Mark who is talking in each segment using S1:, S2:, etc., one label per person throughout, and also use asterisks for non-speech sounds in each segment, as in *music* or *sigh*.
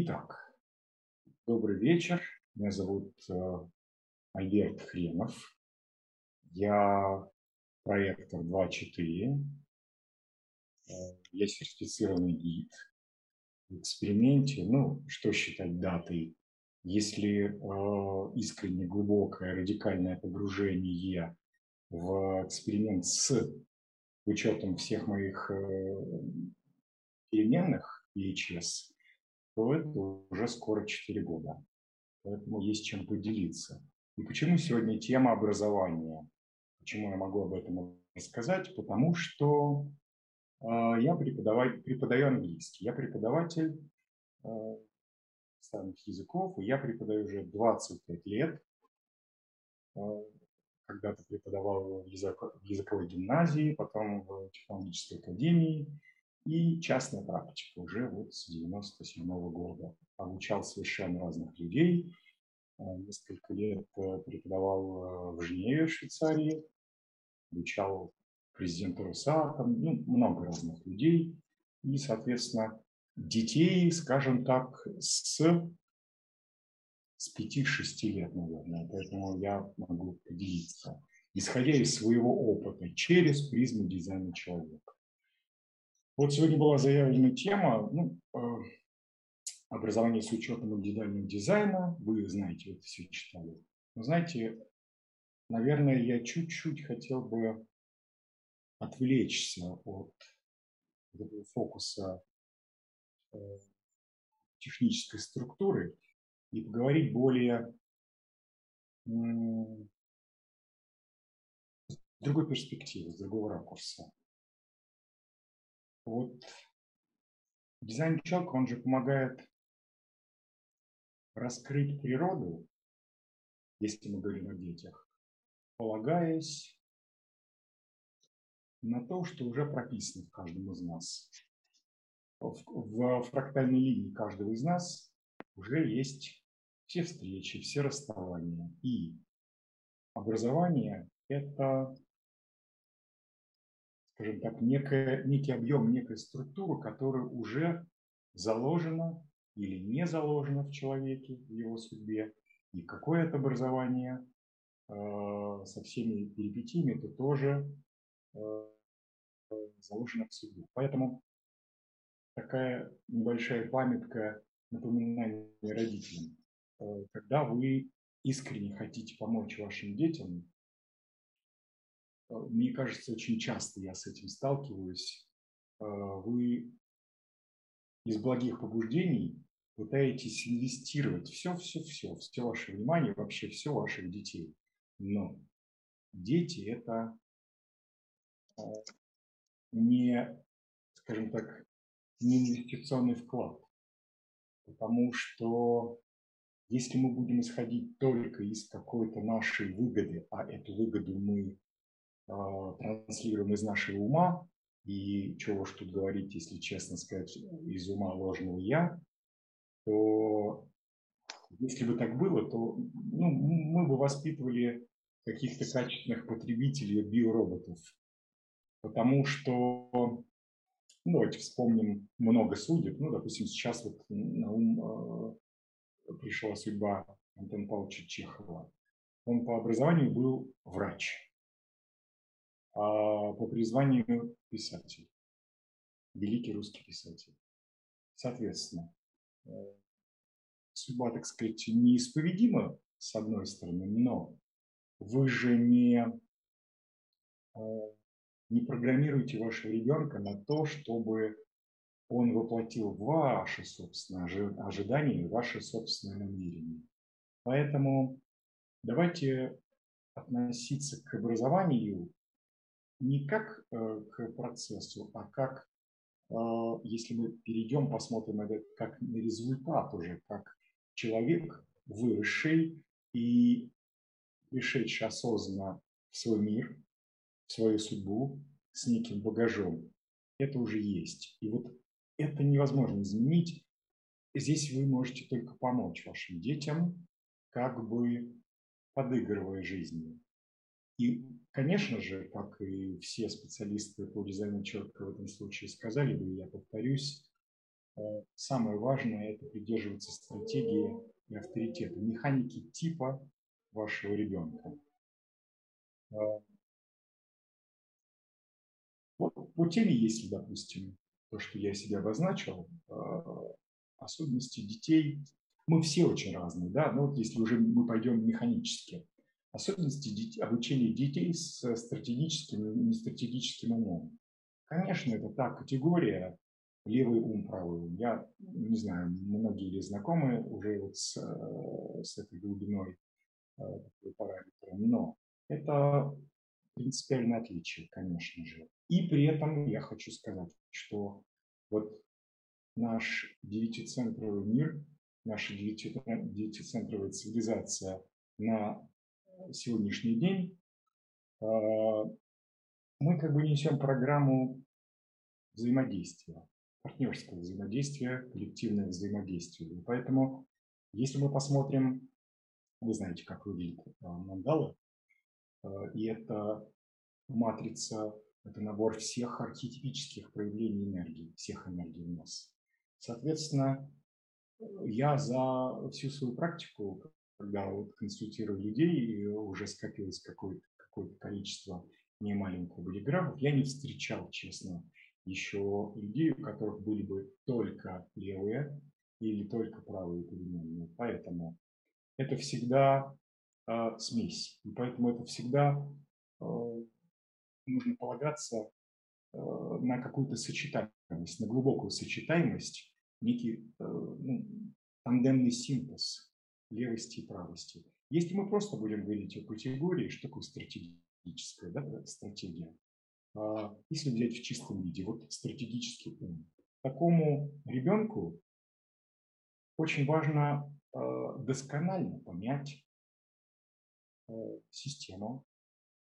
S1: Итак, добрый вечер. Меня зовут э, Альберт Хренов. Я проектор 2.4. Э, я сертифицированный гид в эксперименте. Ну, что считать датой? Если э, искренне глубокое радикальное погружение в эксперимент с учетом всех моих э, переменных EHS, то это уже скоро 4 года. Поэтому есть чем поделиться. И почему сегодня тема образования? Почему я могу об этом рассказать? Потому что э, я преподаваю, преподаю английский. Я преподаватель э, иностранных языков, и я преподаю уже 25 лет. Э, когда-то преподавал в языковой гимназии, потом в технологической академии, и частная практика уже вот с 97 -го года. Обучал совершенно разных людей. Э, несколько лет э, преподавал э, в Женеве, в Швейцарии. Обучал президента Росатом, ну, много разных людей. И, соответственно, детей, скажем так, с, с 5-6 лет, наверное. Поэтому я могу поделиться, исходя из своего опыта, через призму дизайна человека. Вот сегодня была заявлена тема ну, э, образование с учетом индивидуального дизайна. Вы знаете, это все читали. Но знаете, наверное, я чуть-чуть хотел бы отвлечься от этого фокуса э, технической структуры и поговорить более с другой перспективы, с другого ракурса. Вот дизайн человека, он же помогает раскрыть природу, если мы говорим о детях, полагаясь на то, что уже прописано в каждом из нас. В, фрактальной линии каждого из нас уже есть все встречи, все расставания. И образование – это скажем так, некое, некий объем, некая структура, которая уже заложена или не заложена в человеке, в его судьбе, и какое это образование э, со всеми перипетиями, это тоже э, заложено в судьбе. Поэтому такая небольшая памятка, напоминание родителям. Э, когда вы искренне хотите помочь вашим детям, мне кажется, очень часто я с этим сталкиваюсь. Э, вы из благих побуждений пытаетесь инвестировать все-все-все, все ваше внимание, вообще все ваших детей. Но дети – это э, не, скажем так, не инвестиционный вклад. Потому что если мы будем исходить только из какой-то нашей выгоды, а эту выгоду мы транслируем из нашего ума, и чего уж тут говорить, если честно сказать, из ума ложного «я», то если бы так было, то ну, мы бы воспитывали каких-то качественных потребителей биороботов. Потому что, ну, давайте вспомним много судеб. Ну, допустим, сейчас вот на ум э, пришла судьба Антона Павловича Чехова. Он по образованию был врач а по призванию писатель, великий русский писатель. Соответственно, э, судьба, так сказать, неисповедима, с одной стороны, но вы же не, э, не программируете вашего ребенка на то, чтобы он воплотил ваши собственные ожидания ваши собственные намерения. Поэтому давайте относиться к образованию не как э, к процессу, а как, э, если мы перейдем, посмотрим это как на результат уже, как человек выросший и пришедший осознанно в свой мир, в свою судьбу с неким багажом. Это уже есть. И вот это невозможно изменить. Здесь вы можете только помочь вашим детям, как бы подыгрывая жизнью. И, конечно же, как и все специалисты по дизайну человека в этом случае сказали бы, я повторюсь, самое важное – это придерживаться стратегии и авторитета, механики типа вашего ребенка. Вот по теме, если, допустим, то, что я себе обозначил, особенности детей, мы все очень разные, да, но вот если уже мы пойдем механически, особенности обучения детей с стратегическим и нестратегическим умом. Конечно, это та категория, левый ум, правый ум. Я не знаю, многие ли знакомы уже вот с, э, с этой глубиной э, параметра, но это принципиальное отличие, конечно же. И при этом я хочу сказать, что вот наш девятицентровый мир, наша девятицентровая цивилизация на сегодняшний день, э, мы как бы несем программу взаимодействия, партнерского взаимодействия, коллективное взаимодействие. И поэтому, если мы посмотрим, вы знаете, как выглядит э, мандала, э, и это матрица, это набор всех архетипических проявлений энергии, всех энергий в нас. Соответственно, я за всю свою практику, когда вот консультирую людей, и уже скопилось какое-то какое количество немаленького болиграфов, я не встречал, честно, еще людей, у которых были бы только левые или только правые переменные. Поэтому это всегда э, смесь. И поэтому это всегда э, нужно полагаться э, на какую-то сочетаемость, на глубокую сочетаемость, некий э, ну, тандемный синтез левости и правости. Если мы просто будем говорить о категории, что такое стратегическая да, стратегия, а, если взять в чистом виде, вот стратегический ум. Такому ребенку очень важно а, досконально понять а, систему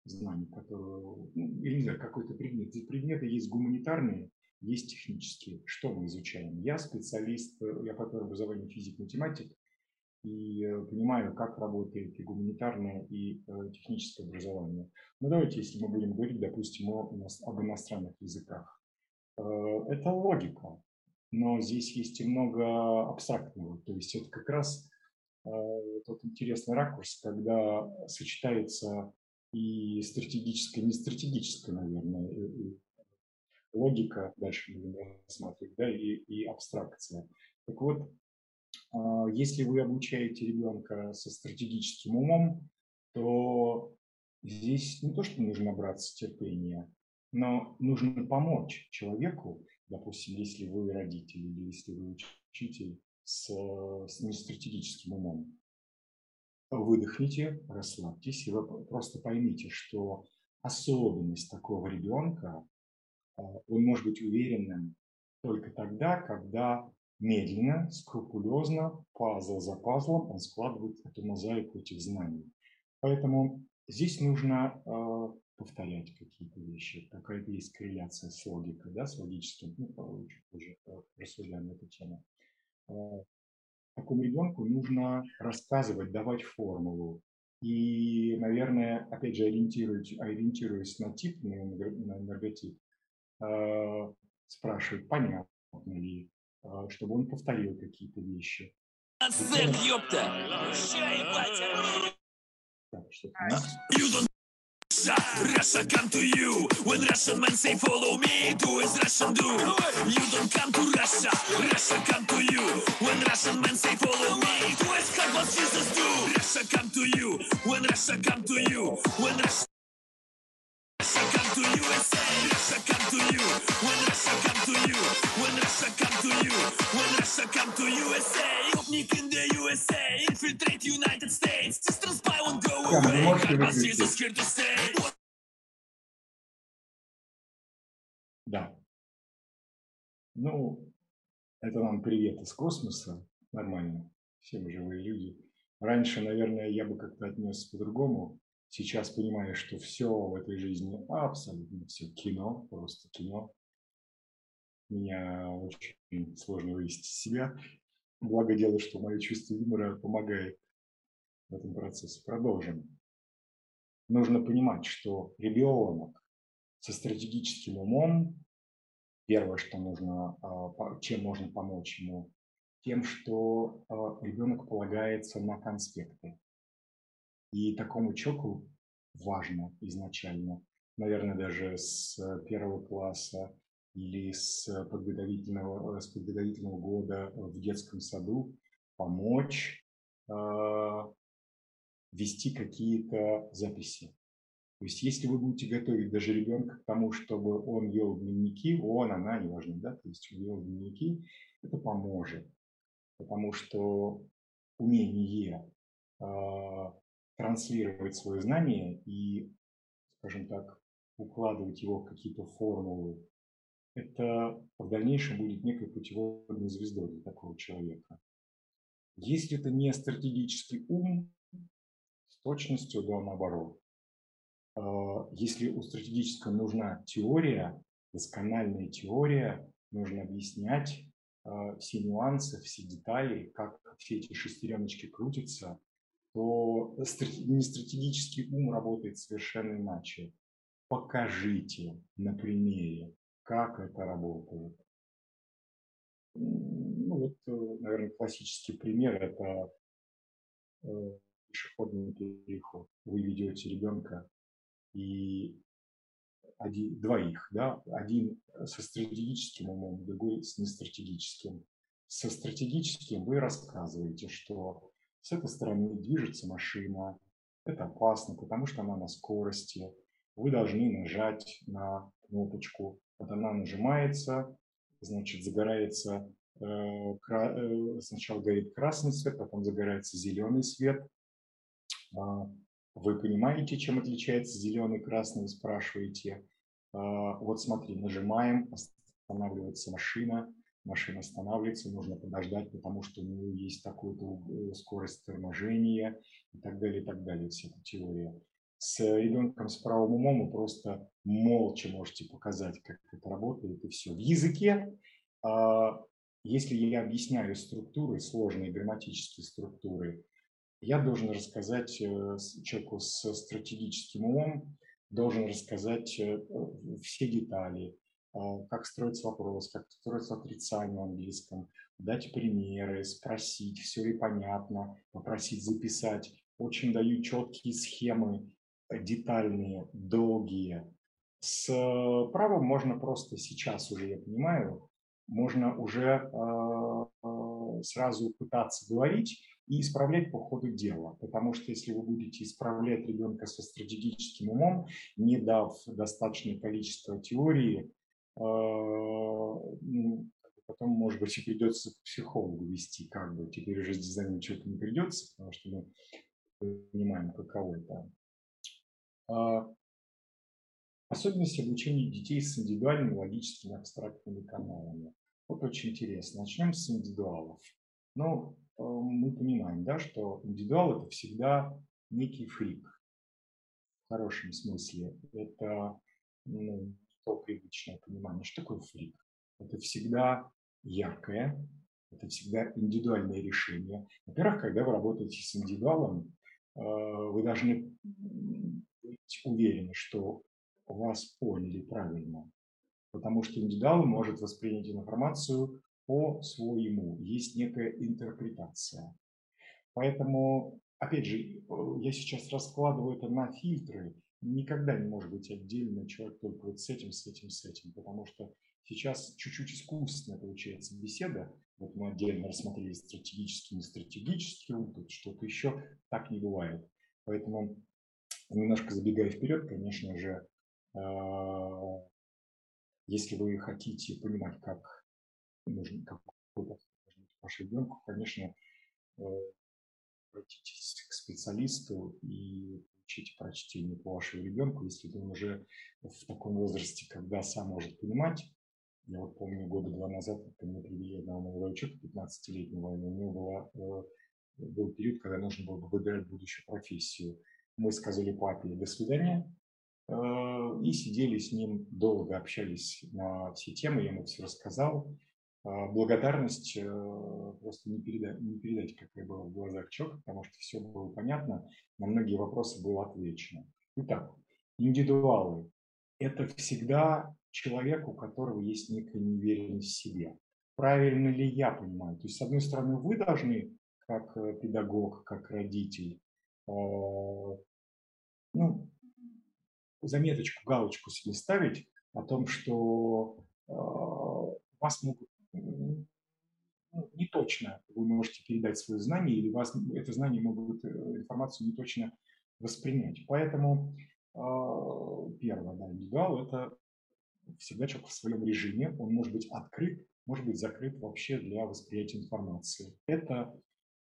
S1: знаний, которую, ну, или не знаю, какой-то предмет. Эти предметы есть гуманитарные, есть технические. Что мы изучаем? Я специалист, я по образованию физик-математик, и э, понимаю, как работает и гуманитарное, и э, техническое образование. Но давайте, если мы будем говорить, допустим, о, об иностранных языках. Э, это логика, но здесь есть и много абстрактного. То есть это как раз тот интересный ракурс, когда сочетается и стратегическая, не стратегическая, наверное, логика, дальше будем рассматривать, да, и, и абстракция. Так вот, если вы обучаете ребенка со стратегическим умом, то здесь не то, что нужно набраться терпения, но нужно помочь человеку, допустим, если вы родитель или если вы учитель с, с нестратегическим умом. Выдохните, расслабьтесь, и вы просто поймите, что особенность такого ребенка, а, он может быть уверенным только тогда, когда медленно, скрупулезно, пазл за пазлом он складывает эту мозаику этих знаний. Поэтому здесь нужно э, повторять какие-то вещи. Какая-то есть корреляция с логикой, да, с логическим. Ну, чуть позже рассуждаем на эту тему. Э, такому ребенку нужно рассказывать, давать формулу. И, наверное, опять же, ориентируясь, ориентируясь на тип, на энерготип, э, спрашивать, понятно ли, чтобы он повторил какие-то вещи. Сэк, ёпта! Так, что Russia come to you When Russian men say follow me Do as Russian do You don't come to Russia Russia come to you When Russian men say follow me Do as как what Jesus do Russia come to you When Russia come to you When Russia Russia come to USA Russia come to you When Russia come you Russia come to you When Russia come to USA Opnik in the USA Infiltrate United States System spy won't go away Hard Jesus here to stay Да. Ну, это нам привет из космоса. Нормально. Все мы живые люди. Раньше, наверное, я бы как-то отнес по-другому сейчас понимаю, что все в этой жизни абсолютно все кино, просто кино. Меня очень сложно вывести из себя. Благо дело, что мое чувство юмора помогает в этом процессе. Продолжим. Нужно понимать, что ребенок со стратегическим умом Первое, что нужно, чем можно помочь ему, тем, что ребенок полагается на конспекты. И такому человеку важно изначально, наверное, даже с первого класса или с подготовительного, с подготовительного года в детском саду помочь э, вести какие-то записи. То есть если вы будете готовить даже ребенка к тому, чтобы он вел дневники, он, она, неважно, да, то есть вел дневники, это поможет. Потому что умение э, транслировать свое знание и, скажем так, укладывать его в какие-то формулы, это в дальнейшем будет некой путеводной звездой для такого человека. Если это не стратегический ум, с точностью до наоборот. А, если у стратегического нужна теория, доскональная теория, нужно объяснять а, все нюансы, все детали, как все эти шестереночки крутятся, то не стратегический ум работает совершенно иначе. Покажите на примере, как это работает. Ну вот, э, наверное, классический пример – это э, пешеходный переход. Вы ведете ребенка и один, двоих, да, один со стратегическим умом, другой с нестратегическим. Со стратегическим вы рассказываете, что с этой стороны движется машина, это опасно, потому что она на скорости. Вы должны нажать на кнопочку. Она нажимается, значит, загорается, э, э, сначала горит красный свет, потом загорается зеленый свет. А, вы понимаете, чем отличается зеленый и красный, спрашиваете. А, вот смотри, нажимаем, останавливается машина, машина останавливается, нужно подождать, потому что у нее есть такая-то э, скорость торможения и так далее, и так далее, вся эта теория. С ребенком с правым умом вы просто молча можете показать, как это работает, и все. В языке, а, если я объясняю структуры, сложные грамматические структуры, я должен рассказать э, человеку с стратегическим умом, должен рассказать э, все детали, как строится вопрос, как строится отрицание в английском, дать примеры, спросить, все ли понятно, попросить записать. Очень даю четкие схемы, э, детальные, долгие. С правом можно просто сейчас уже, я понимаю, можно уже э, сразу пытаться говорить и исправлять по ходу дела. Потому что если вы будете исправлять ребенка со стратегическим умом, не дав достаточное количество теории, а, ну, потом, может быть, и придется к психологу вести, как бы теперь уже с дизайном что-то не придется, потому что мы понимаем, каково это. А, особенности обучения детей с индивидуальными логическими абстрактными каналами. Вот очень интересно. Начнем с индивидуалов. Ну, э, мы понимаем, да, что индивидуал – это всегда некий фрик. В хорошем смысле. Это ну, то привычное понимание. Что такое фрик? Это всегда яркое, это всегда индивидуальное решение. Во-первых, когда вы работаете с индивидуалом, э, вы должны быть уверены, что вас поняли правильно. Потому что индивидуал может воспринять информацию по своему. Есть некая интерпретация. Поэтому, опять же, э, я сейчас раскладываю это на фильтры никогда не может быть отдельно человек только вот с этим, с этим, с этим, потому что сейчас чуть-чуть искусственно получается беседа. Вот мы отдельно рассмотрели стратегический, не стратегический тут что-то еще, так не бывает. Поэтому, немножко забегая вперед, конечно же, а, если вы хотите понимать, как нужно, как ваш ребенку, конечно, э, обратитесь к специалисту и учить прочтение по вашему ребенку, если он уже в таком возрасте, когда сам может понимать. Я вот помню, года два назад ко мне привели одного молодого человека, 15-летнего, и у него была, э, был период, когда нужно было выбирать будущую профессию. Мы сказали папе «до свидания», э, и сидели с ним долго, общались на все темы, я ему все рассказал. А, благодарность э, просто не передать, не передать, какая была в глазах человека, потому что все было понятно, на многие вопросы было отвечено. Итак, индивидуалы – это всегда человек, у которого есть некая неуверенность в себе. Правильно ли я понимаю? То есть, с одной стороны, вы должны, как э, педагог, как родитель, э, ну, заметочку, галочку себе ставить о том, что э, вас могут ну, не точно вы можете передать свое знание, или вас это знание могут информацию не точно воспринять. Поэтому первое, да, индивидуал – это всегда человек в своем режиме, он может быть открыт, может быть закрыт вообще для восприятия информации. Это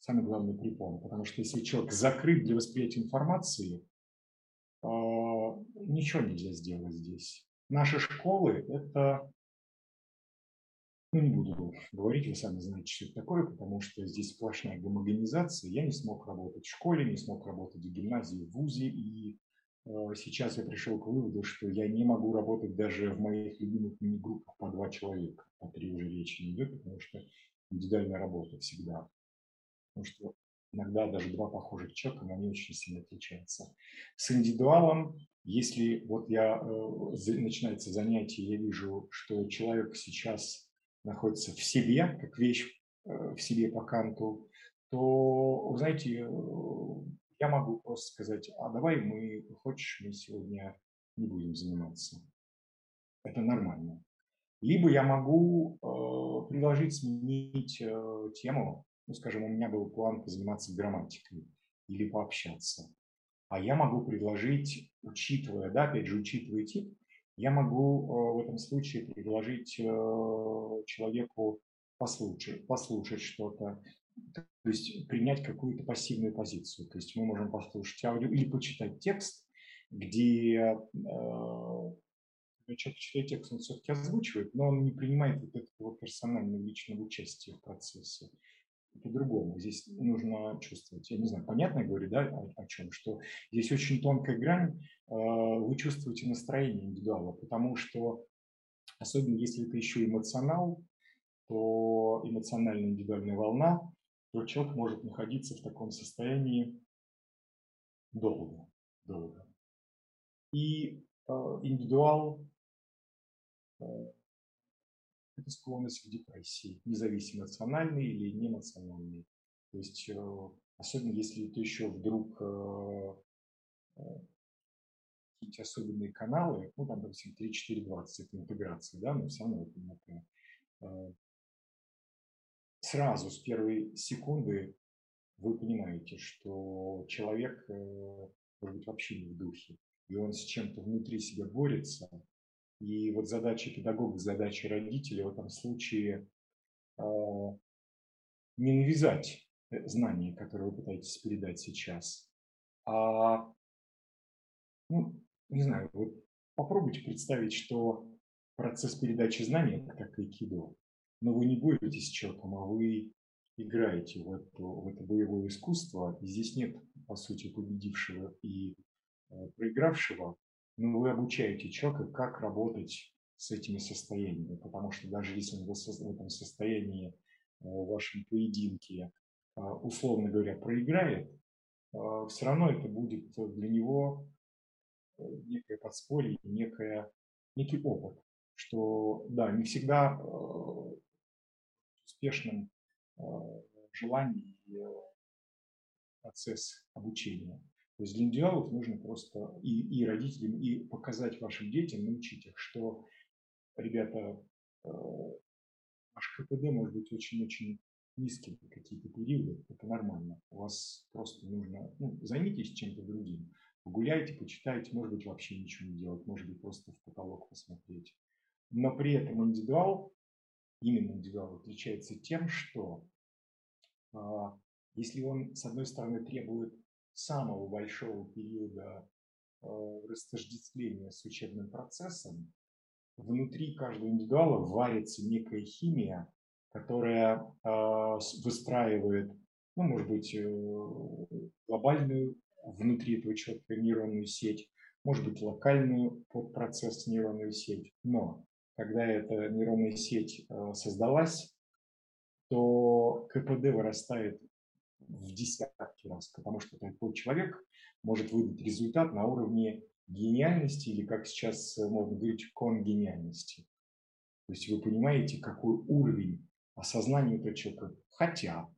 S1: самый главный препон, потому что если человек закрыт для восприятия информации, ничего нельзя сделать здесь. Наши школы – это, ну не буду говорить, вы сами знаете, что это такое, потому что здесь сплошная гомогенизация. Я не смог работать в школе, не смог работать в гимназии, в ВУЗе, и Э, сейчас я пришел к выводу, что я не могу работать даже в моих любимых мини-группах по два человека. По три уже речи не идет, потому что индивидуальная работа всегда. Потому что иногда даже два похожих человека, но они очень сильно отличаются. С индивидуалом, если вот я, э, начинается занятие, я вижу, что человек сейчас находится в себе, как вещь э, в себе по канту, то, знаете, я могу просто сказать, а давай мы, хочешь, мы сегодня не будем заниматься. Это нормально. Либо я могу э, предложить сменить э, тему. Ну, скажем, у меня был план позаниматься грамматикой или пообщаться. А я могу предложить, учитывая, да, опять же, учитывая тип, я могу э, в этом случае предложить э, человеку послушать, послушать что-то, то есть принять какую-то пассивную позицию. То есть мы можем послушать аудио или почитать текст, где э, человек читает текст, он все-таки озвучивает, но он не принимает вот этого персонального личного участия в процессе. По-другому. Здесь нужно чувствовать. Я не знаю, понятно я говорю, да, о, о чем? Что здесь очень тонкая грань. Э, вы чувствуете настроение индивидуала, потому что, особенно если это еще эмоционал, то эмоциональная индивидуальная волна, то человек может находиться в таком состоянии долго. долго. И э, индивидуал э, это склонность к депрессии, независимо эмоциональной или неэмоциональной. То есть, э, особенно если это еще вдруг э, э, какие-то особенные каналы, ну, там, допустим, 3-4-20, это интеграция, да, но все равно это, это сразу с первой секунды вы понимаете, что человек может быть вообще не в духе, и он с чем-то внутри себя борется. И вот задача педагога, задача родителя в этом случае э, не навязать э, знания, которые вы пытаетесь передать сейчас, а, ну, не знаю, вот попробуйте представить, что процесс передачи знаний – это как айкидо но вы не боретесь с человеком, а вы играете в это, в это боевое искусство. И здесь нет, по сути, победившего и э, проигравшего, но вы обучаете человека, как работать с этими состояниями, потому что даже если он в этом состоянии, э, в вашем поединке, э, условно говоря, проиграет, все равно это будет для него некое подспорье, некое, некий опыт, что да, не всегда успешном э, желании э, процесс обучения. То есть для индивидуалов нужно просто и, и родителям, и показать вашим детям, научить их, что, ребята, э, ваш КПД может быть очень-очень низким какие-то периоды, это нормально. У вас просто нужно, ну, займитесь чем-то другим. Погуляйте, почитайте, может быть, вообще ничего не делать, может быть, просто в потолок посмотреть. Но при этом индивидуал именно индивидуал отличается тем, что а, если он, с одной стороны, требует самого большого периода а, растождествления с учебным процессом, внутри каждого индивидуала варится некая химия, которая а, выстраивает, ну, может быть, э, глобальную внутри этого человека нейронную сеть, может быть, локальную под процесс нейронную сеть. Но когда эта нейронная сеть э, создалась, то КПД вырастает в десятки раз, потому что такой человек может выдать результат на уровне гениальности или, как сейчас можно говорить, конгениальности. То есть вы понимаете, какой уровень осознания этого человека. Хотя,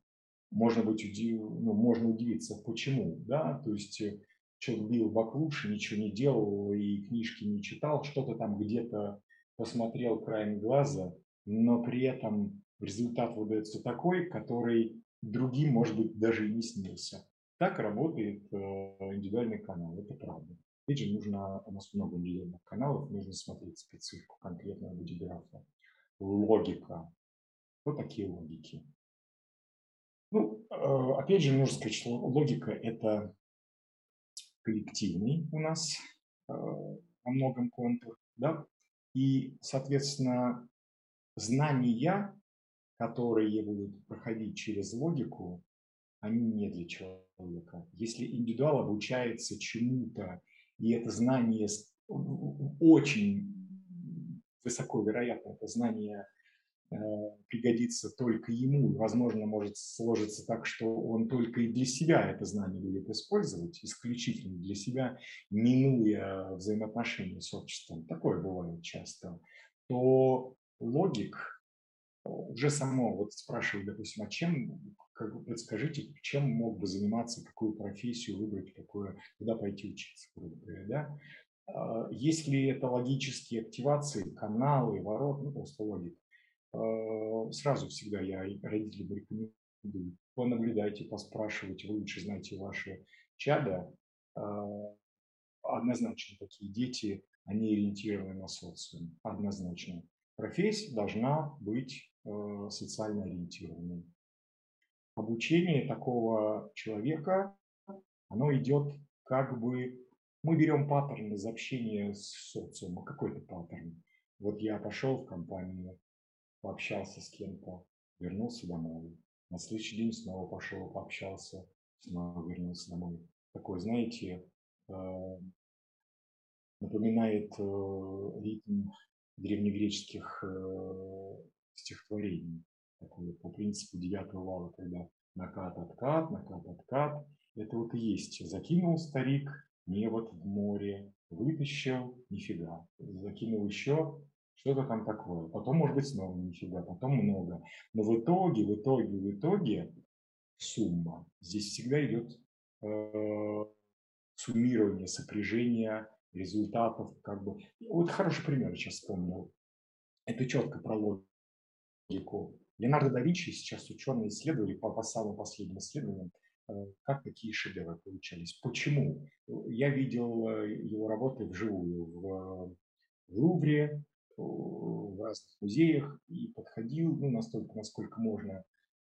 S1: можно быть удив... ну, можно удивиться, почему, да, то есть э, человек бил баклуши, ничего не делал и книжки не читал, что-то там где-то посмотрел краем глаза, но при этом результат выдается такой, который другим, может быть, даже и не снился. Так работает э, индивидуальный канал, это правда. Опять же, нужно, у нас много индивидуальных каналов, нужно смотреть специфику конкретного видеографа. Логика. Что такие логики? Ну, э, опять же, нужно сказать, что логика – это коллективный у нас э, во многом контур, да, и, соответственно, знания, которые будут проходить через логику, они не для человека. Если индивидуал обучается чему-то, и это знание очень высоко вероятно, это знание э, пригодится только ему. Возможно, может сложиться так, что он только и для себя это знание будет использовать, исключительно для себя, минуя взаимоотношения с обществом. Такое бывает часто. То логик уже само вот спрашивает, допустим, а чем, как бы подскажите, чем мог бы заниматься, какую профессию выбрать, какое, куда пойти учиться, грубо говоря, да? А, если это логические активации, каналы, ворот, ну просто логика, а, сразу всегда я родителям рекомендую, понаблюдайте, поспрашивайте, вы лучше знаете ваши чада, а, однозначно такие дети, они ориентированы на социум, однозначно. Профессия должна быть социально ориентированный. Обучение такого человека, оно идет как бы, мы берем паттерн из общения с социумом, какой-то паттерн. Вот я пошел в компанию, пообщался с кем-то, вернулся домой. На следующий день снова пошел, пообщался, снова вернулся домой. Такой, знаете, э, напоминает э, ритм древнегреческих стихотворений. Такое по принципу девятого вала, когда накат, откат, накат, откат. Это вот и есть. Закинул старик невод в море, вытащил, нифига. Закинул еще, что-то там такое. Потом, может быть, снова нифига, потом много. Но в итоге, в итоге, в итоге сумма. Здесь всегда идет э, суммирование, сопряжение результатов. Как бы. Вот хороший пример сейчас вспомнил. Это четко про логику. Леонардо да Винчи сейчас ученые исследовали по, по самым последним исследованиям, э, как такие шедевры получались. Почему? Я видел э, его работы вживую в, в Лувре, в разных музеях и подходил ну, настолько, насколько можно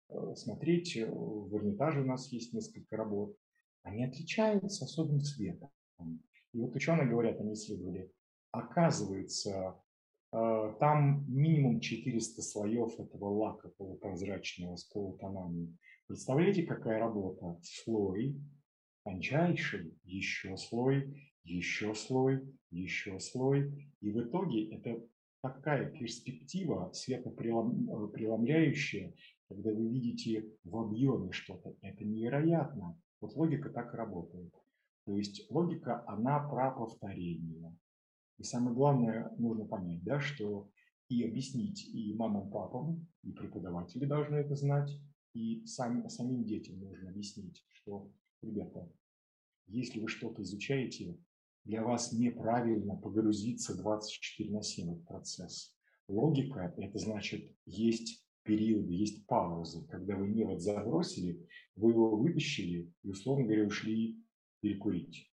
S1: э, смотреть. В Эрмитаже у нас есть несколько работ. Они отличаются особым цветом. И вот ученые говорят, они исследовали, оказывается, там минимум 400 слоев этого лака полупрозрачного с полутонами. Представляете, какая работа? Слой, тончайший, еще слой, еще слой, еще слой. И в итоге это такая перспектива светопреломляющая, когда вы видите в объеме что-то. Это невероятно. Вот логика так работает. То есть логика, она про повторение. И самое главное, нужно понять, да, что и объяснить и мамам, папам, и преподаватели должны это знать, и сами, самим детям нужно объяснить, что, ребята, если вы что-то изучаете, для вас неправильно погрузиться 24 на 7 в процесс. Логика – это значит, есть периоды, есть паузы, когда вы не вот забросили, вы его вытащили и, условно говоря, ушли перекурить.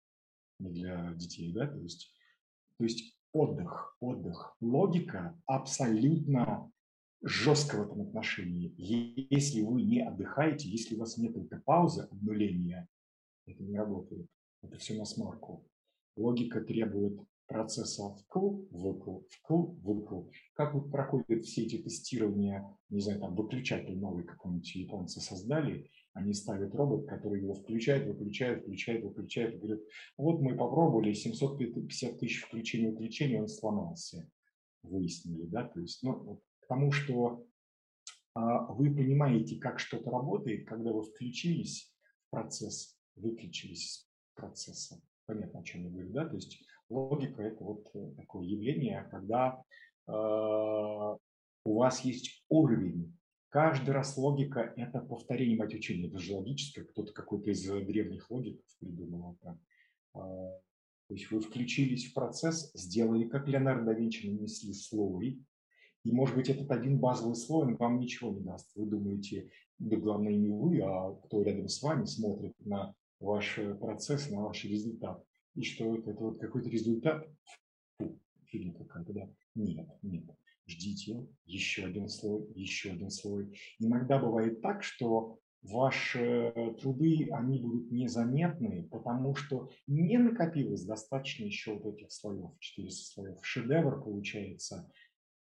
S1: Не для детей, да, то есть то есть отдых, отдых. Логика абсолютно жестко в этом отношении. Если вы не отдыхаете, если у вас нет этой паузы, обнуления, это не работает. Это все на смарку. Логика требует процесса вкл, выкл, вкл, выкл. Как вот проходят все эти тестирования, не знаю, там выключатель новый какой-нибудь японцы создали, они ставят робот, который его включает, выключает, включает, выключает и говорит, вот мы попробовали 750 тысяч включений выключений, он сломался. Выяснили, да, то есть, ну, к тому, что а, вы понимаете, как что-то работает, когда вы включились в процесс, выключились из процесса. Понятно, о чем я говорю, да, то есть Логика – это вот такое явление, когда э, у вас есть уровень. Каждый раз логика – это повторение мать учения. Это же логическое. Кто-то какой-то из древних логиков придумал это. А, то есть вы включились в процесс, сделали, как Леонардо да Винчи, нанесли слой, и, может быть, этот один базовый слой он вам ничего не даст. Вы думаете, да главное не вы, а кто рядом с вами смотрит на ваш процесс, на ваш результат. И что это, это вот какой-то результат, фу, фигня какая-то, да? Нет, нет. Ждите еще один слой, еще один слой. Иногда бывает так, что ваши труды, они будут незаметны, потому что не накопилось достаточно еще вот этих слоев, 400 слоев. Шедевр получается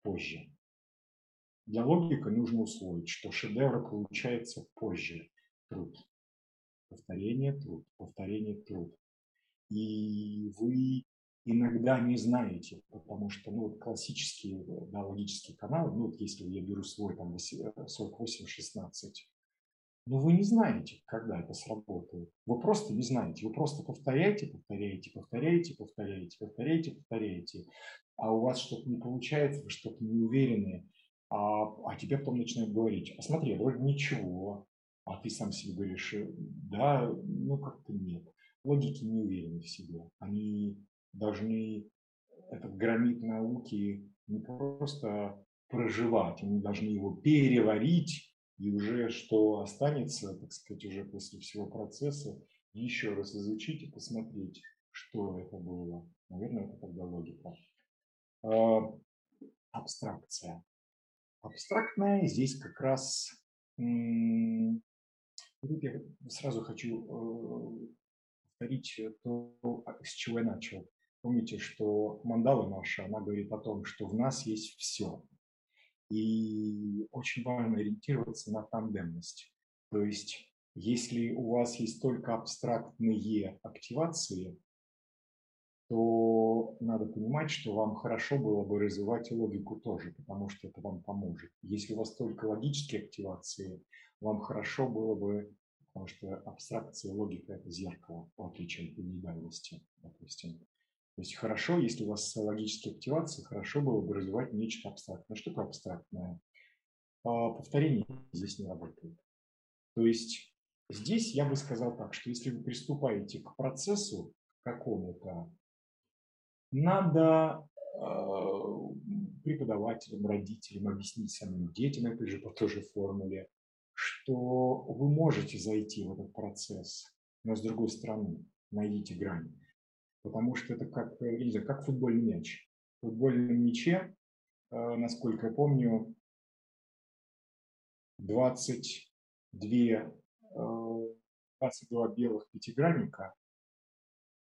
S1: позже. Для логика нужно усвоить, что шедевр получается позже. Труд. Повторение, труд, повторение, труд. И вы иногда не знаете, потому что ну, вот классические да, логические каналы, ну вот если я беру свой там 48-16, но вы не знаете, когда это сработает. Вы просто не знаете. Вы просто повторяете, повторяете, повторяете, повторяете, повторяете, повторяете. А у вас что-то не получается, вы что-то не уверены. А, а тебе потом начинают говорить, а смотри, вроде ничего. А ты сам себе говоришь, «Э, да, ну как-то нет. Логики не уверены в себе. Они должны этот громит науки не просто проживать, они должны его переварить, и уже что останется, так сказать, уже после всего процесса, еще раз изучить и посмотреть, что это было. Наверное, это тогда логика. А, абстракция. Абстрактная здесь как раз... Я сразу хочу э, повторить то, с чего я начал. Помните, что мандала наша, она говорит о том, что в нас есть все. И очень важно ориентироваться на тандемность. То есть, если у вас есть только абстрактные активации, то надо понимать, что вам хорошо было бы развивать логику тоже, потому что это вам поможет. Если у вас только логические активации, вам хорошо было бы, потому что абстракция логика – это зеркало, в отличие от индивидуальности, допустим. То есть хорошо, если у вас логические активации, хорошо было бы развивать нечто абстрактное. Что такое абстрактное? А, повторение здесь не работает. То есть здесь я бы сказал так, что если вы приступаете к процессу какому-то, надо э, преподавателям, родителям объяснить самим детям, это же по той же формуле, что вы можете зайти в этот процесс, но с другой стороны найдите грани. Потому что это как, я не знаю, как футбольный мяч. В футбольном мяче, э, насколько я помню, 22, 22 э, белых пятигранника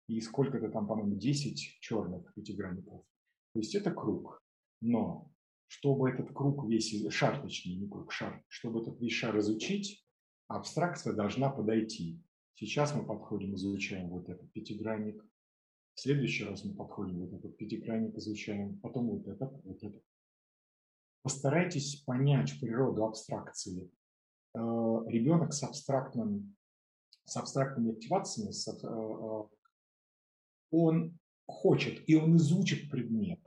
S1: и сколько-то там, по-моему, 10 черных пятигранников. То есть это круг. Но чтобы этот круг весь, шар точнее, не круг, шар, чтобы этот весь шар изучить, абстракция должна подойти. Сейчас мы подходим, изучаем вот этот пятигранник. В следующий раз мы подходим, вот этот пятигранник изучаем, потом вот этот, вот этот. Постарайтесь понять природу абстракции. Э, ребенок с абстрактным с абстрактными активациями, э, э, он хочет, и он изучит предмет.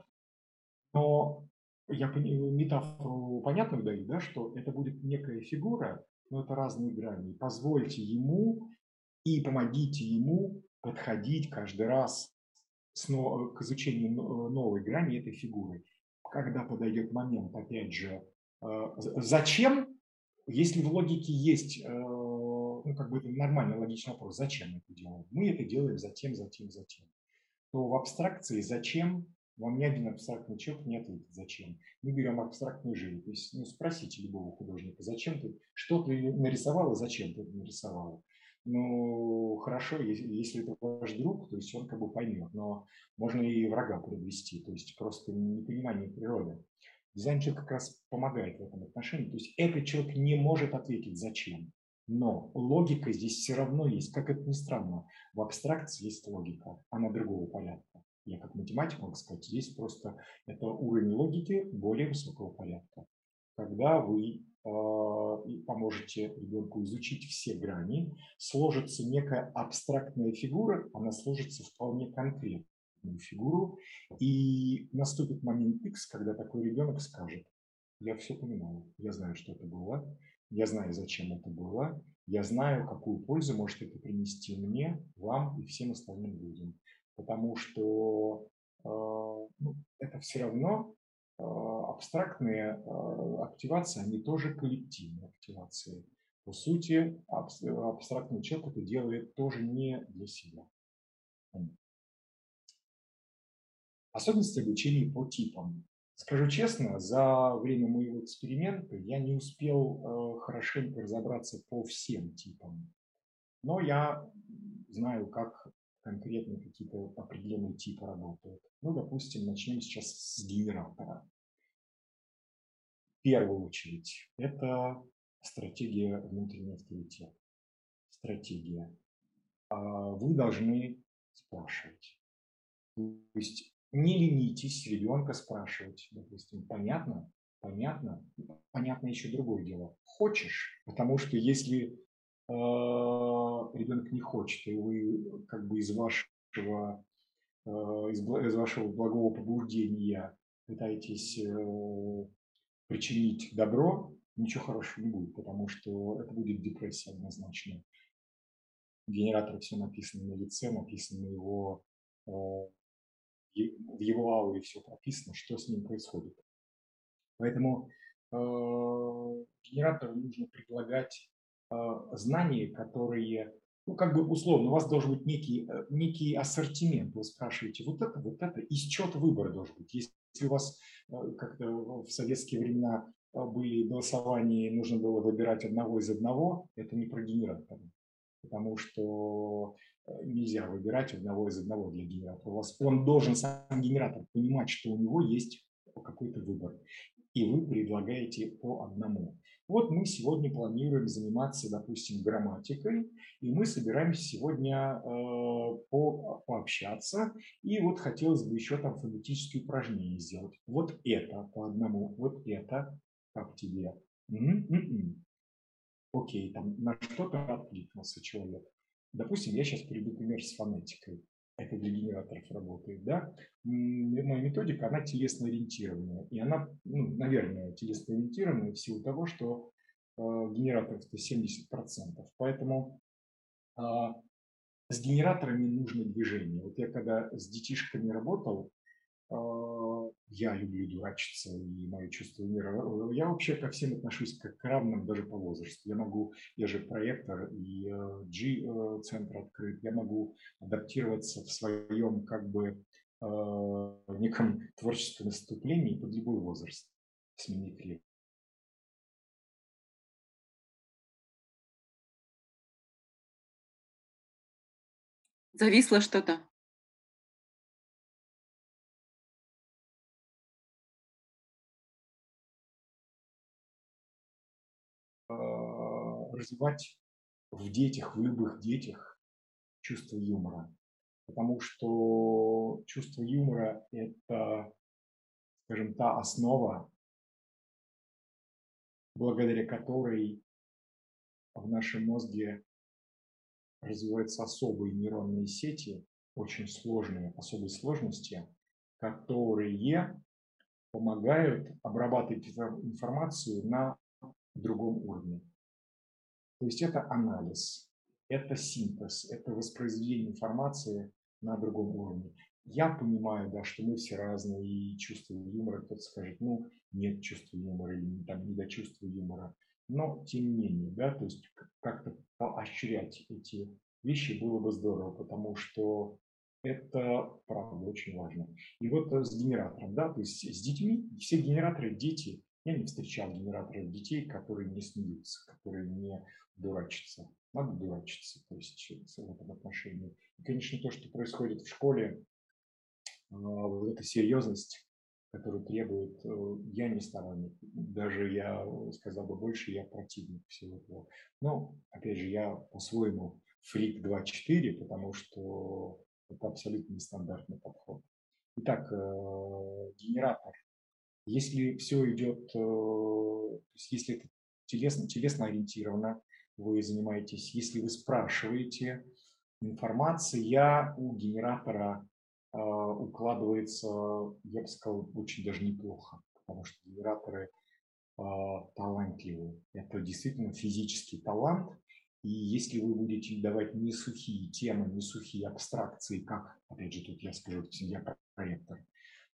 S1: Но я метафору понятную даю, да, что это будет некая фигура, но это разные грани. Позвольте ему и помогите ему подходить каждый раз к изучению новой грани этой фигуры. Когда подойдет момент, опять же, э, зачем, если в логике есть, э, ну, как бы это нормальный логичный вопрос, зачем мы это делаем? Мы это делаем затем, затем, затем то в абстракции «зачем» вам ни один абстрактный человек не ответит «зачем». Мы берем абстрактную живопись. Ну, спросите любого художника, зачем ты, что ты нарисовала, зачем ты это нарисовала. Ну, хорошо, если, если это ваш друг, то есть он как бы поймет, но можно и врага подвести, то есть просто непонимание природы. Дизайн человек как раз помогает в этом отношении. То есть этот человек не может ответить «зачем?». Но логика здесь все равно есть. Как это ни странно, в абстракции есть логика, она другого порядка. Я как математик могу сказать, есть просто это уровень логики более высокого порядка. Когда вы э, поможете ребенку изучить все грани, сложится некая абстрактная фигура, она сложится вполне конкретно. фигуру, и наступит момент X, когда такой ребенок скажет, я все понимаю, я знаю, что это было, я знаю, зачем это было, я знаю, какую пользу может это принести мне, вам и всем остальным людям. Потому что э, ну, это все равно абстрактные э, активации, они тоже коллективные активации. По сути, абстрактный человек это делает тоже не для себя. Особенности обучения по типам. Скажу честно, за время моего эксперимента я не успел э, хорошенько разобраться по всем типам. Но я знаю, как конкретно какие-то определенные типы работают. Ну, допустим, начнем сейчас с генератора. В первую очередь, это стратегия внутреннего авторитета. Стратегия. А вы должны спрашивать. То есть не ленитесь ребенка спрашивать, допустим, понятно, понятно, понятно еще другое дело. Хочешь, потому что если ребенок не хочет, и вы как бы из вашего э, из, вашего благого побуждения пытаетесь э, причинить добро, ничего хорошего не будет, потому что это будет депрессия однозначно. Генератор все написано на лице, написано на его э, в его ауре все прописано, что с ним происходит. Поэтому генератору нужно предлагать знания, которые, ну, как бы условно, у вас должен быть некий, э, некий ассортимент. Вы спрашиваете вот это, вот это, и счет выбора должен быть. Если у вас э, как-то в советские времена э, были голосования, нужно было выбирать одного из одного, это не про генератор. Потому что нельзя выбирать одного из одного для генератора. У вас, он должен сам генератор понимать, что у него есть какой-то выбор. И вы предлагаете по одному. Вот мы сегодня планируем заниматься, допустим, грамматикой, и мы собираемся сегодня э, по, пообщаться, и вот хотелось бы еще там фонетические упражнения сделать. Вот это по одному, вот это, как тебе. М-м-м. Окей, там на что-то откликнулся человек. Допустим, я сейчас приведу пример с фонетикой. Это для генераторов работает, да. Моя методика, она телесно-ориентированная. И она, ну, наверное, телесно-ориентированная в силу того, что э, генераторов это 70%. Поэтому э, с генераторами нужно движение. Вот я когда с детишками работал, а, я люблю дурачиться и мое чувство мира. Я вообще ко всем отношусь как к равным даже по возрасту. Я могу, я же проектор и э, G-центр открыт, я могу адаптироваться в своем как бы э, неком творческом наступлении под любой возраст, сменить рельс.
S2: Зависло что-то.
S1: Развивать в детях, в любых детях чувство юмора. Потому что чувство юмора – это, скажем, та основа, благодаря которой в нашем мозге развиваются особые нейронные сети, очень сложные, особой сложности, которые помогают обрабатывать информацию на другом уровне. То есть это анализ, это синтез, это воспроизведение информации на другом уровне. Я понимаю, да, что мы все разные, и чувство юмора, кто-то скажет, ну, нет чувства юмора, или там не до чувства юмора. Но, тем не менее, да, то есть как-то поощрять эти вещи было бы здорово, потому что это, правда, очень важно. И вот с генератором, да, то есть с детьми, все генераторы, дети, я не встречал генераторов детей, которые не смеются, которые не дурачиться. Надо дурачиться, то есть в этом отношении. И, конечно, то, что происходит в школе, а, вот эта серьезность, которую требует, э, я не сторонник. Даже я сказал бы больше, я противник всего этого. Но, опять же, я по-своему фрик 2.4, потому что это абсолютно нестандартный подход. Итак, э, генератор. Если все идет, э, если это телесно, телесно ориентировано, вы занимаетесь, если вы спрашиваете информация у генератора укладывается, я бы сказал, очень даже неплохо, потому что генераторы талантливые. Это действительно физический талант, и если вы будете давать не сухие темы, не сухие абстракции, как, опять же, тут я скажу, я проектор,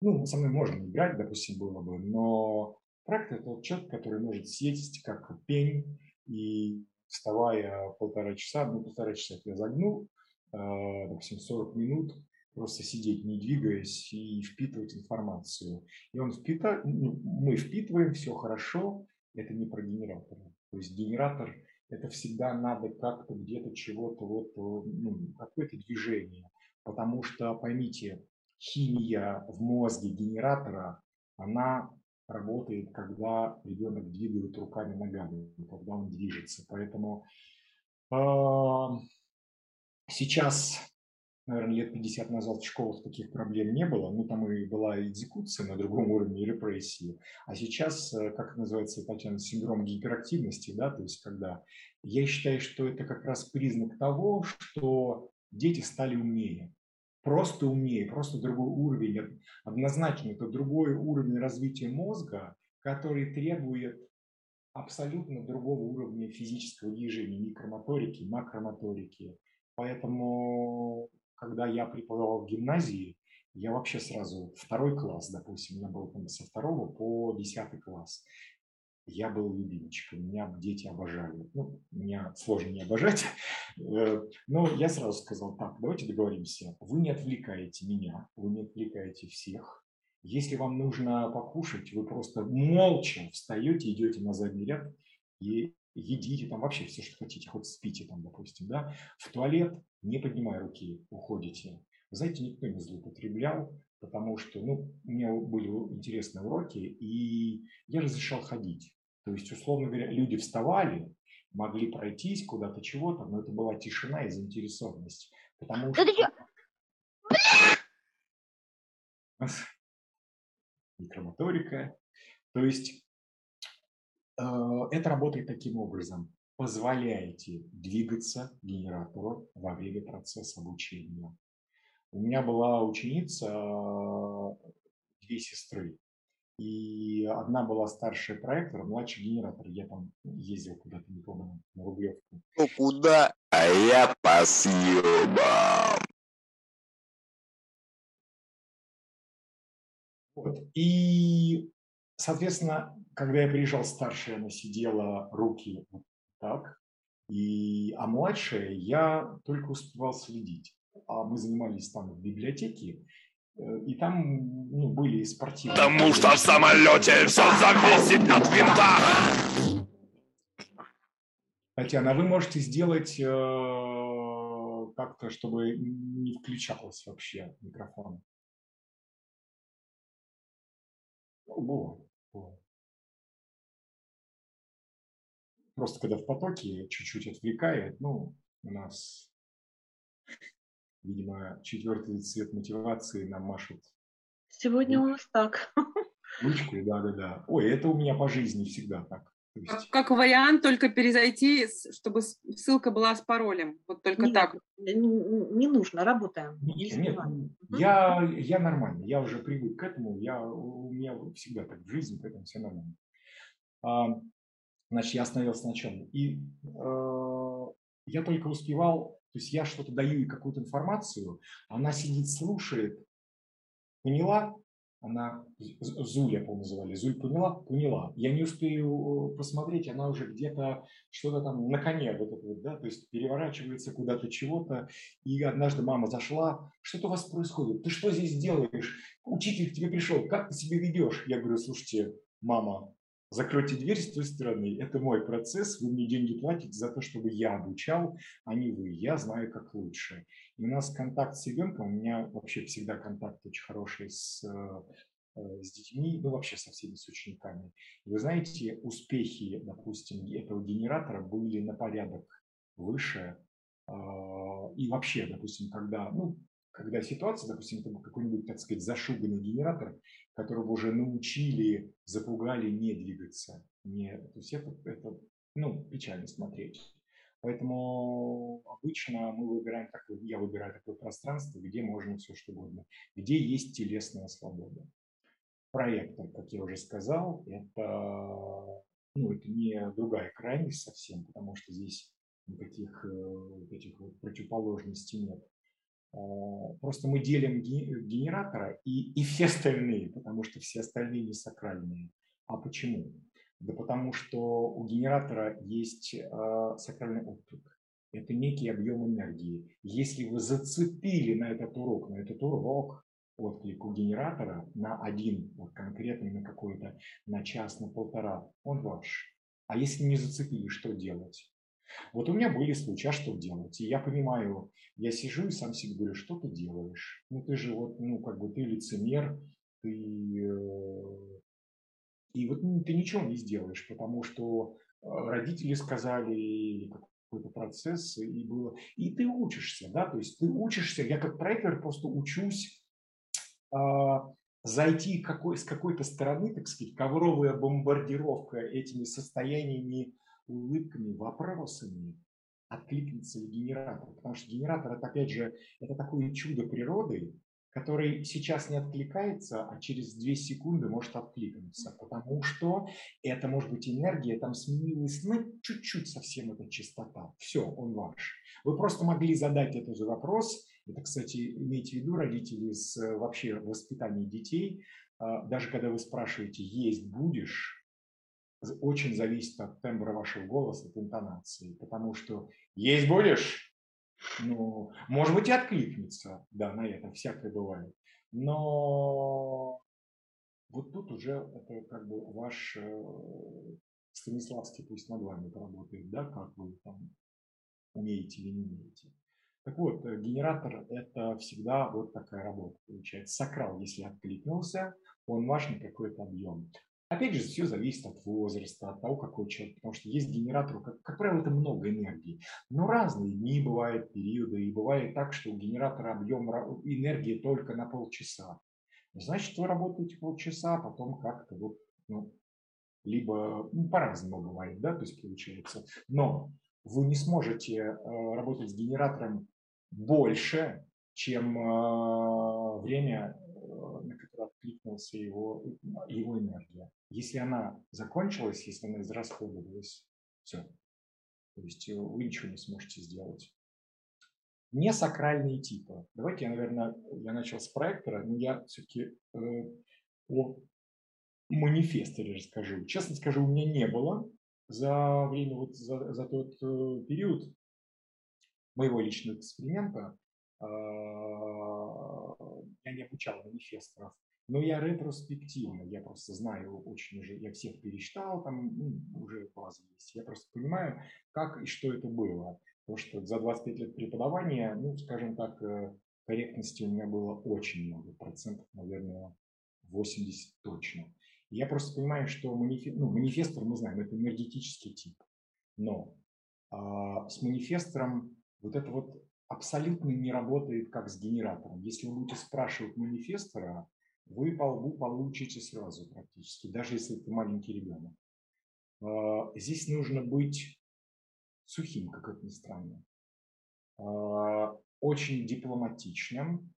S1: ну, со мной можно играть, допустим, было бы, но проект – это тот человек, который может съесть как пень, и вставая полтора часа, ну, полтора часа я загнул, э, допустим, 40 минут, просто сидеть, не двигаясь и впитывать информацию. И он впитывает, ну, мы впитываем, все хорошо, это не про генератор. То есть генератор – это всегда надо как-то где-то чего-то, вот, ну, какое-то движение. Потому что, поймите, химия в мозге генератора, она работает, когда ребенок двигает руками, ногами, когда он движется. Поэтому э, сейчас, наверное, лет 50 назад в школах таких проблем не было. Ну, там и была экзекуция на другом уровне репрессии. А сейчас, э, как называется, Татьяна, синдром гиперактивности, да, то есть когда я считаю, что это как раз признак того, что дети стали умнее просто умнее, просто другой уровень. Однозначно, это другой уровень развития мозга, который требует абсолютно другого уровня физического движения, микромоторики, макромоторики. Поэтому, когда я преподавал в гимназии, я вообще сразу второй класс, допустим, у меня был там, со второго по десятый класс я был любимчиком, меня дети обожали. Ну, меня сложно не обожать, *laughs* э, но я сразу сказал, так, давайте договоримся, вы не отвлекаете меня, вы не отвлекаете всех. Если вам нужно покушать, вы просто молча встаете, идете на задний ряд и едите там вообще все, что хотите, хоть спите там, допустим, да. В туалет, не поднимая руки, уходите. Знаете, никто не злоупотреблял, потому что, ну, у меня были интересные уроки, и я разрешал ходить. То есть, условно говоря, люди вставали, могли пройтись куда-то чего-то, но это была тишина и заинтересованность. Потому что... Микромоторика. *laughs* То есть э, это работает таким образом. Позволяете двигаться генератору во время процесса обучения. У меня была ученица, э, две сестры. И одна была старший проектор, младший генератор. Я там ездил куда-то, не помню, на Рублевку.
S3: Ну куда? А я по съебам.
S1: Вот. И, соответственно, когда я приезжал старшая, она сидела руки вот так, и, а младшая я только успевал следить. А мы занимались там в библиотеке, Э, и там ну, были спортивные...
S3: Потому что в самолете все зависит от винта.
S1: Татьяна, а вы можете сделать э, как-то, чтобы не включалось вообще микрофон? Было, было. Просто когда в потоке чуть-чуть отвлекает, ну, у нас Видимо, четвертый цвет мотивации нам машет.
S2: Сегодня у нас так. *laughs*
S1: Ручку, да-да-да. Ой, это у меня по жизни всегда так.
S2: Есть... Как вариант, только перезайти, чтобы ссылка была с паролем. Вот только
S4: нет,
S2: так.
S4: Не, не нужно, работаем.
S1: Нет, нет, я, я нормально, я уже привык к этому, я, у меня всегда так в жизни, поэтому все нормально. А, значит, я остановился на чем? И э, я только успевал то есть я что-то даю ей какую-то информацию, она сидит, слушает, поняла, она, Зуля, по называли, Зуль поняла, поняла. Я не успею э, посмотреть, она уже где-то что-то там на коне, вот это вот, да, то есть переворачивается куда-то чего-то. И однажды мама зашла, что-то у вас происходит, ты что здесь делаешь? Учитель к тебе пришел, как ты себя ведешь? Я говорю, слушайте, мама, Закройте дверь с той стороны. Это мой процесс. Вы мне деньги платите за то, чтобы я обучал, а не вы. Я знаю, как лучше. И у нас контакт с ребенком, у меня вообще всегда контакт очень хороший с, э, с детьми, ну вообще со всеми с учениками. Вы знаете, успехи, допустим, этого генератора были на порядок выше. А, и вообще, допустим, когда, ну, когда ситуация, допустим, это какой-нибудь, так сказать, зашуганный генератор, которого уже научили, запугали не двигаться. Не, то есть это, это ну, печально смотреть. Поэтому обычно мы выбираем такое, я выбираю такое пространство, где можно все что угодно, где есть телесная свобода. Проектор, как я уже сказал, это, ну, это не другая крайность совсем, потому что здесь никаких э, этих вот противоположностей нет. А, просто мы делим генератора и, и все *laughs* остальные, потому что все остальные не сакральные. А почему? Да потому что у генератора есть э, сакральный отклик. Это некий объем энергии. Если вы зацепили на этот урок, на этот урок отклик у генератора на один, вот конкретный, на какой-то, на час, на полтора, он ваш. А если не зацепили, что делать? Вот у меня были случаи, а что делать? И я понимаю, я сижу и сам себе говорю, что ты делаешь? Ну ты же вот, ну как бы ты лицемер, ты... Э, и вот ну, ты ничего не сделаешь, потому что э, родители сказали, какой-то процесс, и было... И ты учишься, да, то есть ты учишься, я как проектор просто учусь а, зайти какой, с какой-то стороны, так сказать, ковровая бомбардировка этими состояниями улыбками, вопросами откликнется ли генератор. Потому что генератор, это опять же, это такое чудо природы, который сейчас не откликается, а через 2 секунды может откликнуться, потому что это может быть энергия, там сменилась, ну, чуть-чуть совсем эта частота. Все, он ваш. Вы просто могли задать этот же вопрос, это, кстати, имейте в виду, родители, с вообще воспитанием детей, а, даже когда вы спрашиваете «есть будешь?», очень зависит от тембра вашего голоса, от интонации. Потому что есть будешь, ну, может быть, и откликнется, да, на это, всякое бывает. Но вот тут уже это как бы ваш э, Станиславский пусть над вами поработает, да, как вы там умеете или не умеете. Так вот, э, генератор – это всегда вот такая работа получается. Сакрал, если откликнулся, он ваш на какой-то объем. Опять же, все зависит от возраста, от того, какой человек, потому что есть генератор, как, как правило, это много энергии. Но разные дни бывают, периоды, и бывает так, что у генератора объем энергии только на полчаса. Значит, вы работаете полчаса, а потом как-то вот, ну, либо ну, по-разному бывает, да, то есть получается. Но вы не сможете э, работать с генератором больше, чем э, время, откликнулся его, его энергия. Если она закончилась, если она израсходовалась, все. То есть э, вы ничего не сможете сделать. Не сакральные типы. Давайте я, наверное, я начал с проектора, но я все-таки э, о манифесторе расскажу. Честно скажу, у меня не было за время, вот за, за тот э, период моего личного эксперимента, э, я не обучал манифесторов но я ретроспективно, я просто знаю очень уже, я всех пересчитал, там ну, уже база есть. Я просто понимаю, как и что это было. Потому что за 25 лет преподавания, ну, скажем так, э, корректности у меня было очень много, процентов, наверное, 80 точно. Я просто понимаю, что манифе... ну, манифестор, мы знаем, это энергетический тип. Но а, с манифестором вот это вот абсолютно не работает как с генератором. Если вы будете спрашивать манифестора, вы по получите сразу практически, даже если это маленький ребенок. А, здесь нужно быть сухим, как это ни странно, а, очень дипломатичным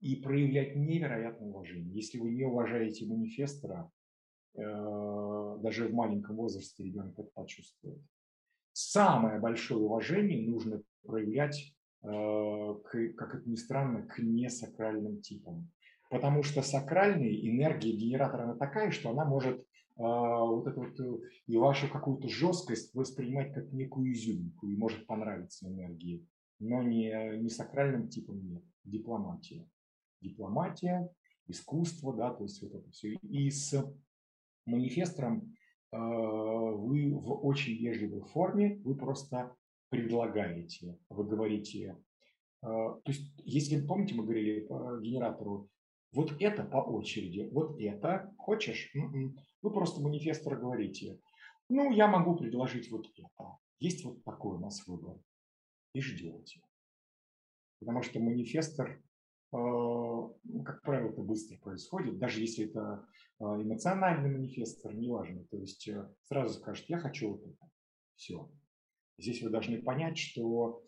S1: и проявлять невероятное уважение. Если вы не уважаете манифестора, э, даже в маленьком возрасте ребенок это почувствует. Самое большое уважение нужно проявлять, э, как это ни странно, к несакральным типам. Потому что сакральная энергия генератора она такая, что она может а, вот эту вот э, и вашу какую-то жесткость воспринимать как некую изюминку и может понравиться энергии. Но не, не сакральным типом нет. Дипломатия. Дипломатия, искусство, да, то есть вот это все. И с манифестором э, вы в очень вежливой форме, вы просто предлагаете, вы говорите, э, то есть, если помните, мы говорили по генератору, вот это по очереди, вот это. Хочешь? М-м. Вы просто манифестор говорите. Ну, я могу предложить вот это. Есть вот такой у нас выбор. И ждете. Потому что манифестор, э, ну, как правило, это быстро происходит. Даже если это э, эмоциональный манифестор, неважно. То есть э, сразу скажет, я хочу вот это. Все. Здесь вы должны понять, что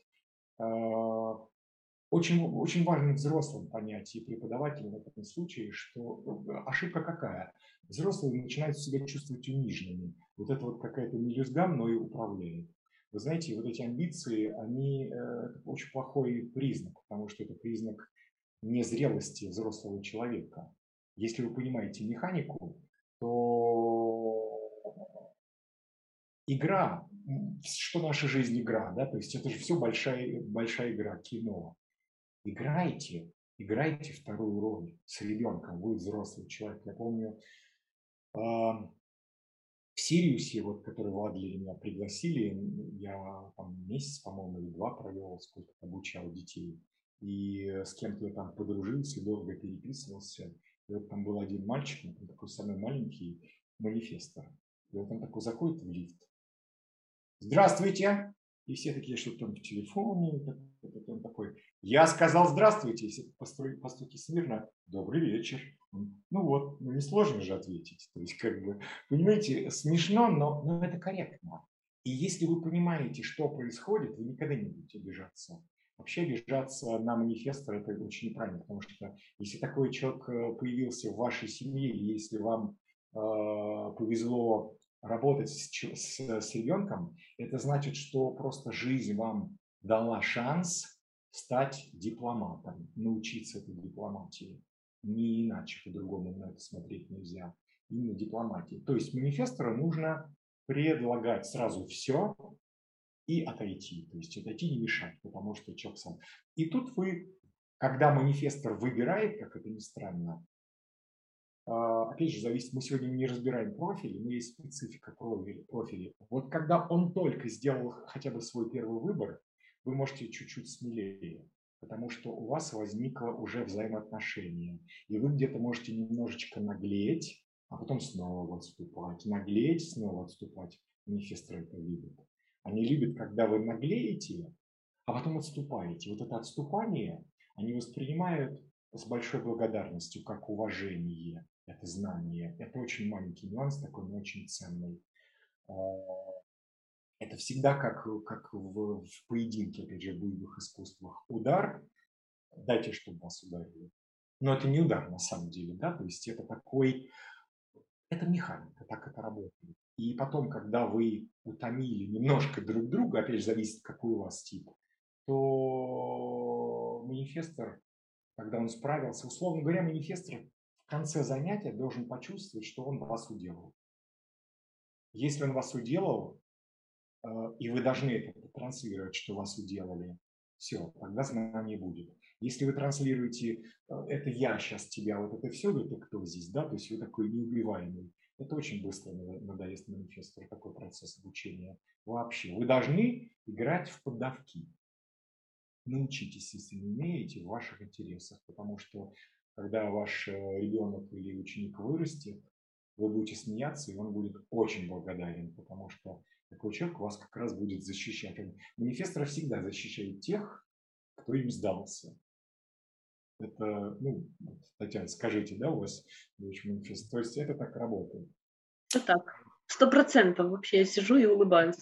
S1: очень, очень важно взрослым понять и преподавателям в этом случае, что э, ошибка какая? Взрослые начинают себя чувствовать униженными. Вот это вот какая-то мелюзга мною управляет. Вы знаете, вот эти амбиции, они э, очень плохой признак, потому что это признак незрелости взрослого человека. Если вы понимаете механику, то игра, что наша жизнь игра, да, то есть это же все большая, большая игра, кино. Играйте, играйте вторую роль с ребенком, вы взрослый человек. Я помню, в Сириусе, вот, который в меня пригласили, я там месяц, по-моему, или два провел, сколько обучал детей. И с кем-то я там подружился, долго переписывался. И вот там был один мальчик, он такой самый маленький, манифестор. И вот он такой заходит в лифт. Здравствуйте! И все такие, что там в телефоне, он такой, я сказал здравствуйте, и все смирно, добрый вечер. Ну вот, ну несложно же ответить. То есть, как бы, понимаете, смешно, но, но это корректно. И если вы понимаете, что происходит, вы никогда не будете обижаться. Вообще обижаться на манифестор это очень неправильно, потому что если такой человек э, появился в вашей семье, если вам э, повезло работать с, с, с ребенком, это значит, что просто жизнь вам дала шанс стать дипломатом, научиться этой дипломатии. Не иначе, по-другому на это смотреть нельзя. Именно дипломатии. То есть манифестору нужно предлагать сразу все и отойти. То есть отойти не мешать, потому что человек сам. И тут вы, когда манифестор выбирает, как это ни странно, опять же, зависит, мы сегодня не разбираем профили, но есть специфика профиля. Вот когда он только сделал хотя бы свой первый выбор, вы можете чуть-чуть смелее потому что у вас возникло уже взаимоотношение. И вы где-то можете немножечко наглеть, а потом снова отступать. Наглеть, снова отступать. Манифесторы это любят. Они любят, когда вы наглеете, а потом отступаете. Вот это отступание они воспринимают с большой благодарностью, как уважение, это знание. Это очень маленький нюанс, такой, но очень ценный. А, это всегда как, как в, в поединке, опять же, в боевых искусствах. Удар, дайте, чтобы вас ударили. Но это не удар на самом деле, да, то есть это такой, это механика, так это работает. И потом, когда вы утомили немножко друг друга, опять же, зависит, какой у вас тип, то манифестор, когда он справился, условно говоря, манифестор конце занятия должен почувствовать, что он вас уделал. Если он вас уделал, Э, и вы должны это транслировать, что вас уделали, все, тогда знание будет. Если вы транслируете э, «это я сейчас тебя, вот это все, это кто здесь», да, то есть вы такой неубиваемый, это очень быстро надоест манифестору такой процесс обучения вообще. Вы должны играть в поддавки. Научитесь, если не умеете, в ваших интересах, потому что когда ваш э, ребенок или ученик вырастет, вы будете смеяться, и он будет очень благодарен, потому что такой человек вас как раз будет защищать. Манифесторы всегда защищают тех, кто им сдался. Это, ну, Татьяна, скажите, да, у вас дочь манифест? То есть это так работает?
S4: Это так. Сто процентов вообще я сижу и улыбаюсь.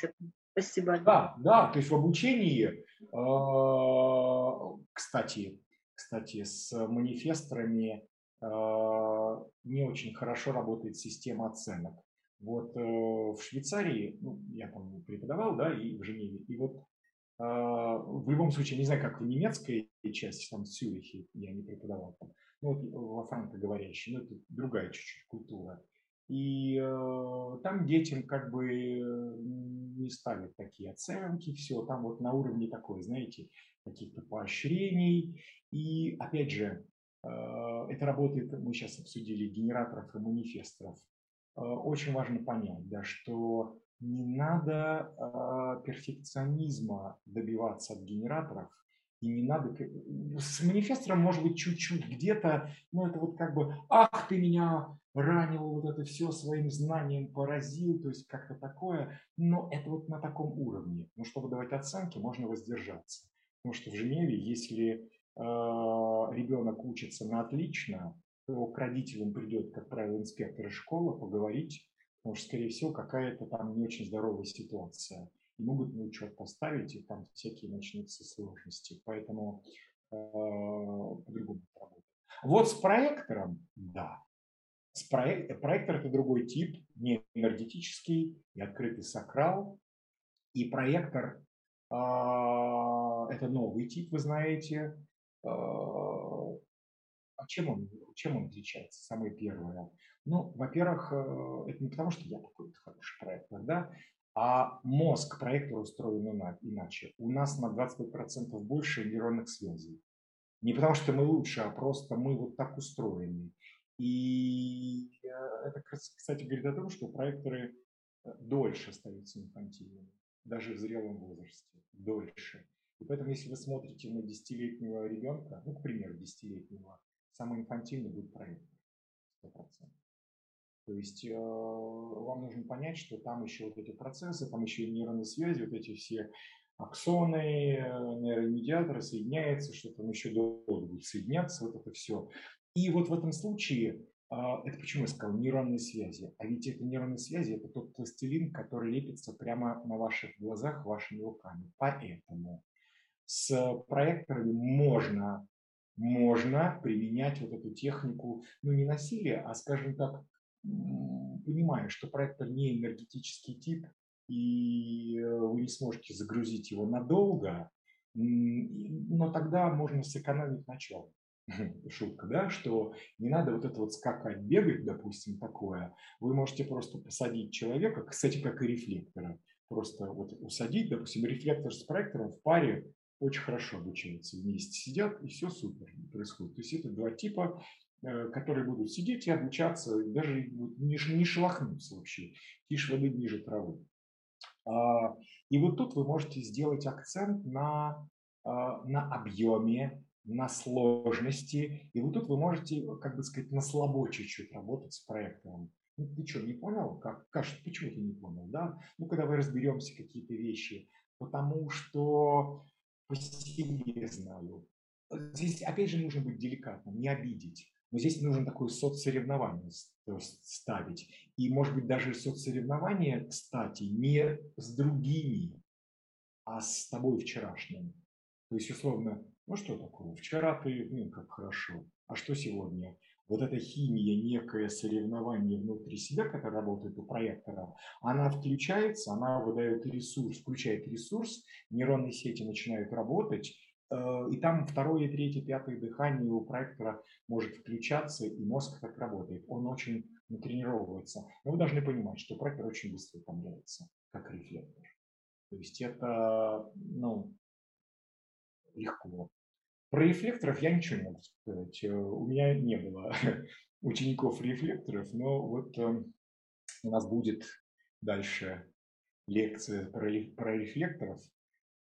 S4: Спасибо.
S1: Да, да, то есть в обучении, а, кстати, кстати, с манифесторами а, не очень хорошо работает система оценок. Вот э, в Швейцарии, ну, я там преподавал, да, и в Женеве, и вот э, в любом случае, не знаю, как в немецкой части, там в Цюрихе я не преподавал, там, ну, вот во франкоговорящей, ну, это другая чуть-чуть культура. И э, там детям как бы не ставят такие оценки, все, там вот на уровне такой, знаете, каких-то поощрений. И опять же, э, это работает, мы сейчас обсудили генераторов и манифесторов. Э, очень важно понять, да, что не надо э, перфекционизма добиваться от генераторов, и не надо... С манифестором может быть чуть-чуть где-то, ну это вот как бы, ах, ты меня ранил, вот это все своим знанием поразил, то есть как-то такое, но это вот на таком уровне. Но чтобы давать оценки, можно воздержаться. Потому что в Женеве, если э, ребенок учится на отлично, то к родителям придет, как правило, инспектор из школы поговорить, потому что, скорее всего, какая-то там не очень здоровая ситуация. и могут на учет поставить, и там всякие начнутся сложности. Поэтому э, по-другому работает. Вот с проектором, да. С проек... Проектор – это другой тип, не энергетический и открытый сакрал. И проектор это новый тип, вы знаете. Э, а чем он, чем он отличается? Самое первое. Ну, во-первых, э, это не потому, что я такой хороший проектор, да, а мозг проектора устроен иначе. У нас на 25% больше нейронных связей. Не потому что мы лучше, а просто мы вот так устроены. И э, это, кстати, говорит о том, что проекторы э, дольше остаются инфантильными, даже в зрелом возрасте, дольше. И поэтому, если вы смотрите на десятилетнего ребенка, ну, к примеру, десятилетнего, самый инфантильный будет проектор, 100%. То есть э, вам нужно понять, что там еще вот эти процессы, там еще и нейронные связи, вот эти все аксоны, нейромедиаторы соединяются, что там еще долго будет соединяться, вот это все. И вот в этом случае, э, это почему я сказал нейронные связи? А ведь это нейронные связи, это тот пластилин, который лепится прямо на ваших глазах вашими руками. Поэтому с проекторами можно можно применять вот эту технику, ну не насилия, а, скажем так, понимая, что проектор не энергетический тип, и э, вы не сможете загрузить его надолго, но тогда можно сэкономить начало. *laughs* Шутка, да, что не надо вот это вот скакать, бегать, допустим, такое. Вы можете просто посадить человека, кстати, как и рефлектора, просто вот усадить, допустим, рефлектор с проектором в паре очень хорошо обучаются, вместе сидят, и все супер происходит. То есть это два типа Э, которые будут сидеть и обучаться, даже не, не шелохнуться вообще, тише воды ниже травы. А, и вот тут вы можете сделать акцент на, а, на объеме, на сложности. И вот тут вы можете, как бы сказать, на слабо чуть-чуть работать с проектом. Ну, ты что, не понял? Как, как, почему ты не понял? Да? Ну, когда вы разберемся какие-то вещи. Потому что по себе знаю. Здесь, опять же, нужно быть деликатным, не обидеть. Но здесь нужно такое соцсоревнование ставить. И, может быть, даже соцсоревнование, кстати, не с другими, а с тобой вчерашним. То есть, условно, ну что такое? Вчера ты, ну, как хорошо. А что сегодня? Вот эта химия, некое соревнование внутри себя, которое работает у проектора, она включается, она выдает ресурс, включает ресурс, нейронные сети начинают работать, Э, и там второе, третье, пятое дыхание у проектора может включаться, и мозг так работает. Он очень натренировывается. Но вы должны понимать, что проектор очень быстро утомляется, как рефлектор. То есть это, ну, легко. Про рефлекторов я ничего не могу сказать. Э, у меня не было *laughs* учеников рефлекторов, но вот э, у нас будет дальше лекция про, рефлекторов.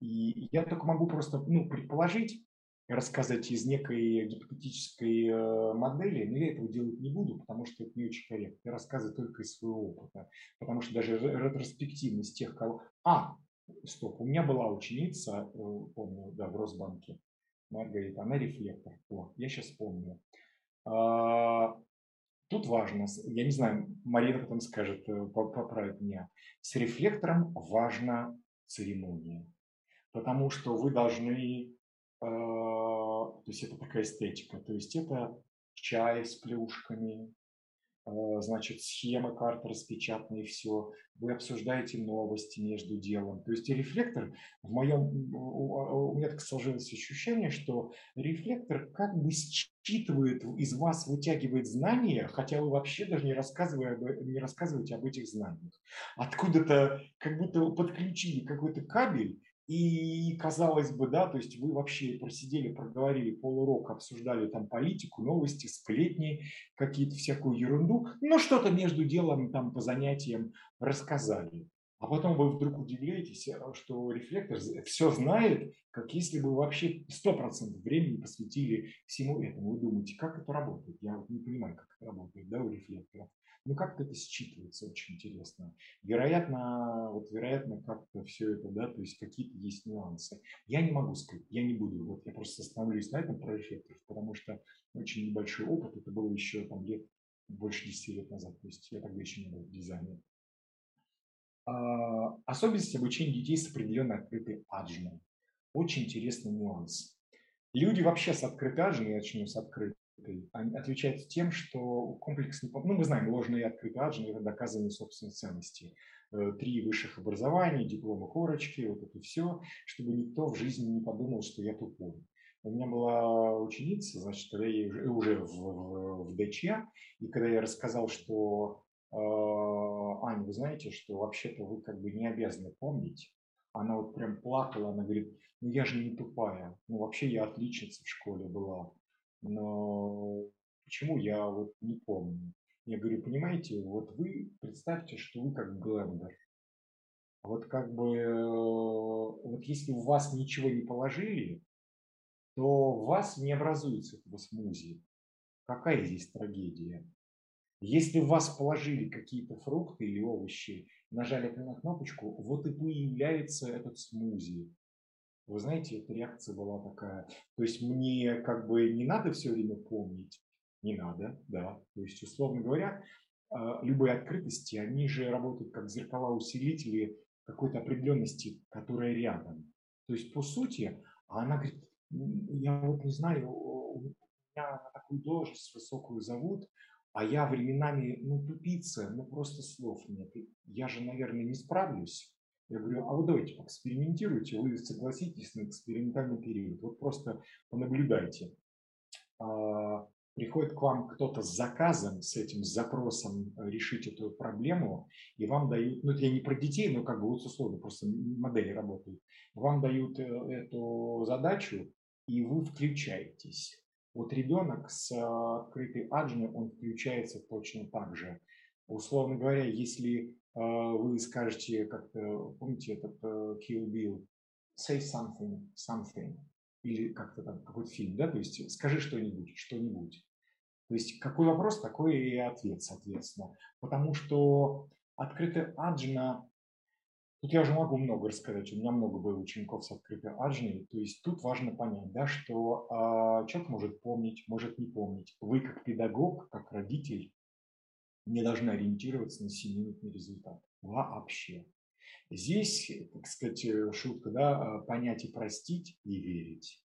S1: И я только могу просто ну, предположить, рассказать из некой гипотетической э, модели, но я этого делать не буду, потому что это не очень корректно. Я рассказываю только из своего опыта, потому что даже ретроспективность тех, кого... А, стоп, у меня была ученица, помню, да, в Росбанке, Маргарита, она рефлектор. О, я сейчас помню. А, тут важно, я не знаю, Марина потом скажет, э, поправит меня, с рефлектором важна церемония потому что вы должны, э, то есть это такая эстетика, то есть это чай с плюшками, значит, схемы карты распечатанные, все. Вы обсуждаете новости между делом. То есть рефлектор, в моем, у меня так сложилось ощущение, что рефлектор как бы считывает из вас, вытягивает знания, хотя вы вообще даже не, рассказывая, не рассказываете об этих знаниях. Откуда-то как будто подключили какой-то кабель, и казалось бы, да, то есть вы вообще просидели, проговорили полурока, обсуждали там политику, новости, сплетни, какие-то всякую ерунду, но что-то между делом там по занятиям рассказали. А потом вы вдруг удивляетесь, э, что рефлектор все знает, как если бы вообще 100% времени посвятили всему этому. Вы думаете, как это работает? Я не понимаю, как это работает да, у рефлектора. Ну, как-то это считывается очень интересно. Вероятно, вот вероятно, как-то все это, да, то есть какие-то есть нюансы. Я не могу сказать, я не буду, вот я просто остановлюсь на этом про эффектов, потому что очень небольшой опыт, это было еще там лет больше 10 лет назад, то есть я тогда еще не был в дизайне. А, особенность обучения детей с определенной открытой аджной. Очень интересный нюанс. Люди вообще с открытой аджной, начнем с открытой, отличаются тем, что комплекс, ну мы знаем, ложные и открытые аджны – это доказывание собственной ценности. Э, три высших образования, дипломы, корочки, вот это все, чтобы никто в жизни не подумал, что я тупой. У меня была ученица, значит, когда я уже в, в, в ДЧ, и когда я рассказал, что э, Аня, вы знаете, что вообще-то вы как бы не обязаны помнить, она вот прям плакала, она говорит, ну я же не тупая, ну вообще я отличница в школе была, но почему я вот не помню? Я говорю, понимаете, вот вы представьте, что вы как блендер. Вот как бы, э, вот если в вас ничего не положили, то в вас не образуется этого смузи. Какая здесь трагедия? Если в вас положили какие-то фрукты или овощи, нажали на кнопочку, вот и появляется этот смузи. Вы знаете, эта реакция была такая. То есть мне как бы не надо все время помнить, не надо, да. То есть, условно говоря, а, любые открытости, они же работают как зеркала-усилители какой-то определенности, которая рядом. То есть, по сути, она говорит, я вот не знаю, меня на такую должность высокую зовут, а я временами, ну, тупица, ну, просто слов нет. Я же, наверное, не справлюсь. Я говорю, а вы давайте поэкспериментируйте, вы согласитесь на экспериментальный период. Вот просто понаблюдайте. А, приходит к вам кто-то с заказом, с этим запросом э, решить эту проблему, и вам дают, ну это я не про детей, но как бы вот условно, просто модели работают, вам дают э, эту задачу, и вы включаетесь. Вот ребенок с э, открытой аджной, он включается точно так же. Условно говоря, если вы скажете, как-то, помните этот Kill Bill, say something, something, или как-то там какой-то фильм, да, то есть скажи что-нибудь, что-нибудь. То есть какой вопрос, такой и ответ, соответственно. Потому что открытая аджина, тут я уже могу много рассказать, у меня много было учеников с открытой аджиной, то есть тут важно понять, да, что э, человек может помнить, может не помнить. Вы как педагог, как родитель, не должны ориентироваться на семиминутный результат вообще. Здесь, так сказать, э, шутка, да, э, понять и простить и верить.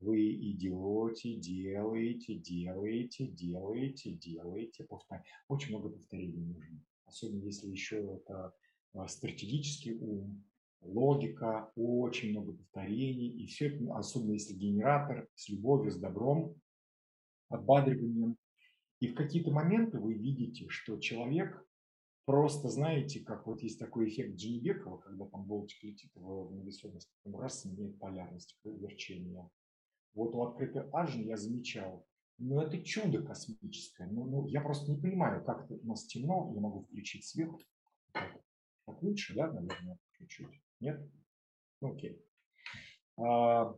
S1: Вы идете, делаете, делаете, делаете, делаете, повторяете. Очень много повторений нужно. Особенно если еще это стратегический ум, логика, очень много повторений. И все это, особенно если генератор с любовью, с добром, подбадриванием. И в какие-то моменты вы видите, что человек Просто знаете, как вот есть такой эффект Джинбекова, когда там болтик летит в невесомость, раз меняет полярность верчения. Вот у открытой Ажи я замечал, ну это чудо космическое. Ну, ну, я просто не понимаю, как это у нас темно, я могу включить свет. Лучше, да, наверное, чуть-чуть? Нет? Ну, окей. А,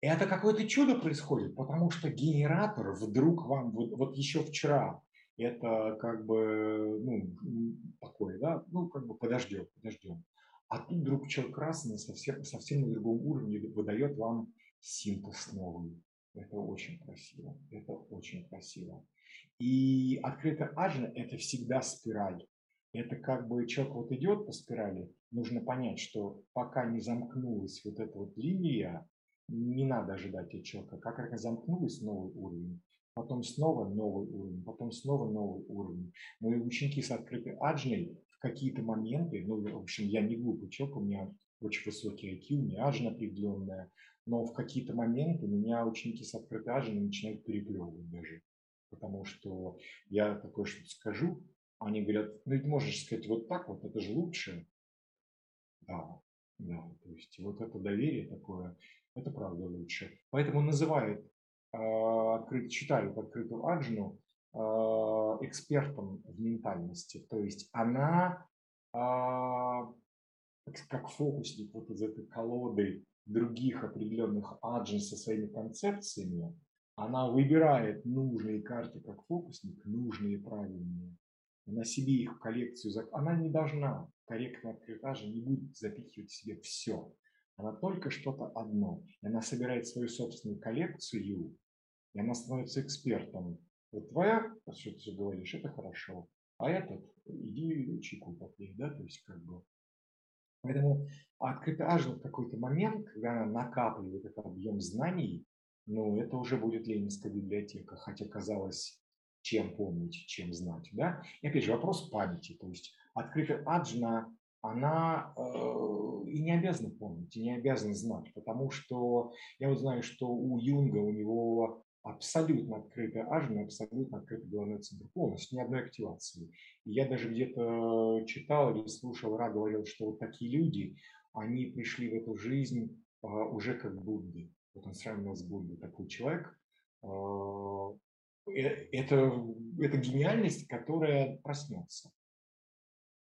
S1: это какое-то чудо происходит, потому что генератор вдруг вам, вот, вот еще вчера это как бы, ну, такое, да, ну, как бы подождем, подождем. А тут вдруг человек красный совсем, совсем на другом уровне выдает вам синтез новый. Это очень красиво, это очень красиво. И открытая аджна – это всегда спираль. Это как бы человек вот идет по спирали, нужно понять, что пока не замкнулась вот эта вот линия, не надо ожидать от человека. Как только замкнулась новый уровень, потом снова новый уровень, потом снова новый уровень. Мои ученики с открытой аджной в какие-то моменты, ну, в общем, я не глупый человек, у меня очень высокий IQ, у меня аджна определенная, но в какие-то моменты меня ученики с открытой аджной начинают переплевывать даже. Потому что я такое что-то скажу, они говорят, ну ты можешь сказать вот так вот, это же лучше. Да, да, то есть вот это доверие такое, это правда лучше. Поэтому называют а, открыто, открытую Аджину а, экспертом в ментальности. То есть она а, как фокусник вот из этой колоды других определенных аджин со своими концепциями, она выбирает нужные карты как фокусник, нужные правильные, на себе их коллекцию, она не должна, корректно открытая же не будет запихивать в себе все. Она только что-то одно. И она собирает свою собственную коллекцию, и она становится экспертом. Вот твоя, что ты говоришь, это хорошо. а этот иди чайку попей, да, то есть как бы. Поэтому открытый ажил в какой-то момент, когда она накапливает этот объем знаний, ну, это уже будет ленинская библиотека, хотя казалось, чем помнить, чем знать, да. И опять же, вопрос памяти, то есть открытая аджна, она э, и не обязана помнить, и не обязана знать, потому что я вот знаю, что у Юнга, у него абсолютно открытая ажна, абсолютно открытый головной центр, полностью, ни одной активации. И я даже где-то читал или слушал, Ра говорил, что вот такие люди, они пришли в эту жизнь а, уже как Будды. Вот он сравнивал с Буддой такой человек. Э, это, это гениальность, которая проснется.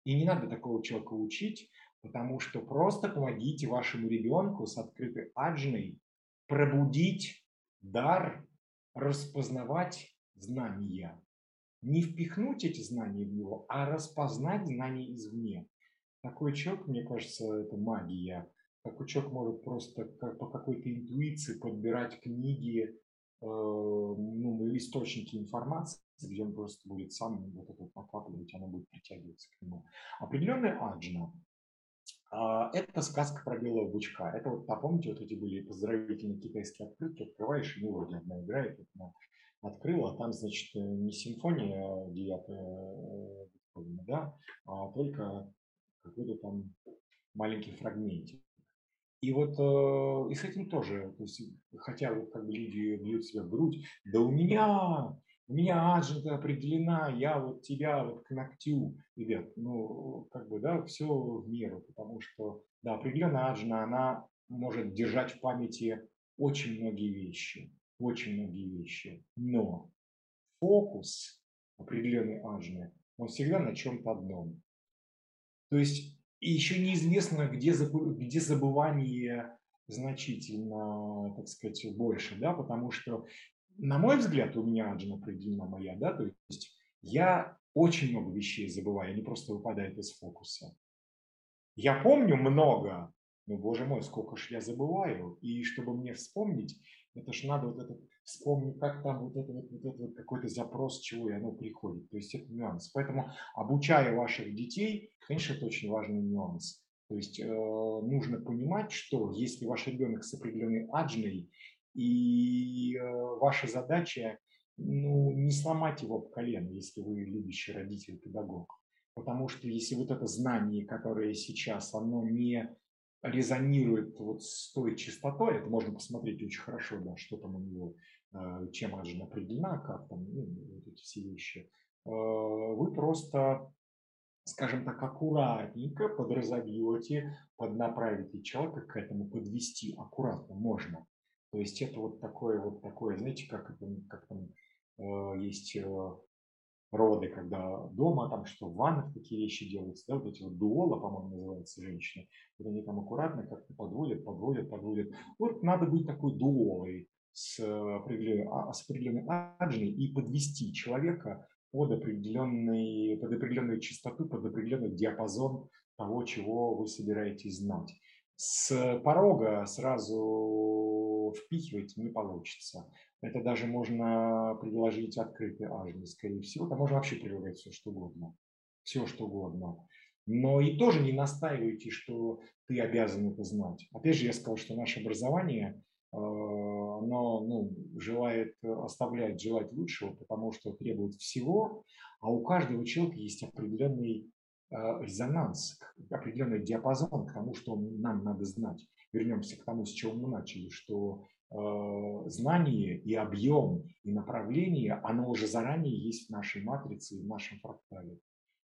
S1: И не надо такого человека учить, потому что просто помогите вашему ребенку с открытой аджной пробудить дар распознавать знания. Не впихнуть эти знания в него, а распознать знания извне. Такой человек, мне кажется, это магия. Такой человек может просто по какой-то интуиции подбирать книги, э, ну, источники информации, где он просто будет сам вот это накапливать, она будет притягиваться к нему. Определенная аджна а, это сказка про белого бычка. Это вот, помните, вот эти были поздравительные китайские открытки, открываешь, и мелодия одна играет, она открыла, а там, значит, не симфония девятая, э, да, а только какой-то там маленький фрагментик. И вот э, и с этим тоже, то есть, хотя вот как бы люди бьют себя в грудь, да у меня у меня аджента определена, я вот тебя вот к ногтю, ребят, ну, как бы, да, все в меру, потому что, да, определенная аджина, она может держать в памяти очень многие вещи, очень многие вещи, но фокус определенной аджины, он всегда на чем-то одном. То есть и еще неизвестно, где, где забывание значительно, так сказать, больше, да, потому что на мой взгляд, у меня Аджина определена моя, да, то есть я очень много вещей забываю, они просто выпадают из фокуса. Я помню много, но, боже мой, сколько ж я забываю. И чтобы мне вспомнить, это ж надо вот этот вспомнить, как там вот это вот, вот, это вот какой-то запрос, чего и оно приходит. То есть это нюанс. Поэтому обучая ваших детей, конечно, это очень важный нюанс. То есть э, нужно понимать, что если ваш ребенок с определенной аджной, и э, ваша задача ну, не сломать его в колено, если вы любящий родитель, педагог. Потому что если вот это знание, которое сейчас, оно не резонирует вот с той частотой, это можно посмотреть очень хорошо, да, что там у него, э, чем она же определена, как там, ну, вот эти все вещи, э, вы просто, скажем так, аккуратненько подразобьете, поднаправите человека к этому, подвести аккуратно можно. То есть это вот такое вот такое, знаете, как, как там э, есть роды, когда дома там что, в ваннах такие вещи делаются, да, вот эти вот дуола, по-моему, называются женщины, вот они там аккуратно как-то подводят, подводят, подводят. Вот надо быть такой дуолой с определенной, а, с определенной аджной и подвести человека под, определенный, под определенную частоту, под определенный диапазон того, чего вы собираетесь знать. С порога сразу впихивать не получится. Это даже можно предложить открытый ажный, скорее всего. Там можно вообще предлагать все, что угодно. Все, что угодно. Но и тоже не настаивайте, что ты обязан это знать. Опять же, я сказал, что наше образование, э, оно ну, желает, оставлять желать лучшего, потому что требует всего, а у каждого человека есть определенный э, резонанс, определенный диапазон к тому, что нам надо знать вернемся к тому, с чего мы начали, что э, знание и объем, и направление, оно уже заранее есть в нашей матрице, в нашем фрактале.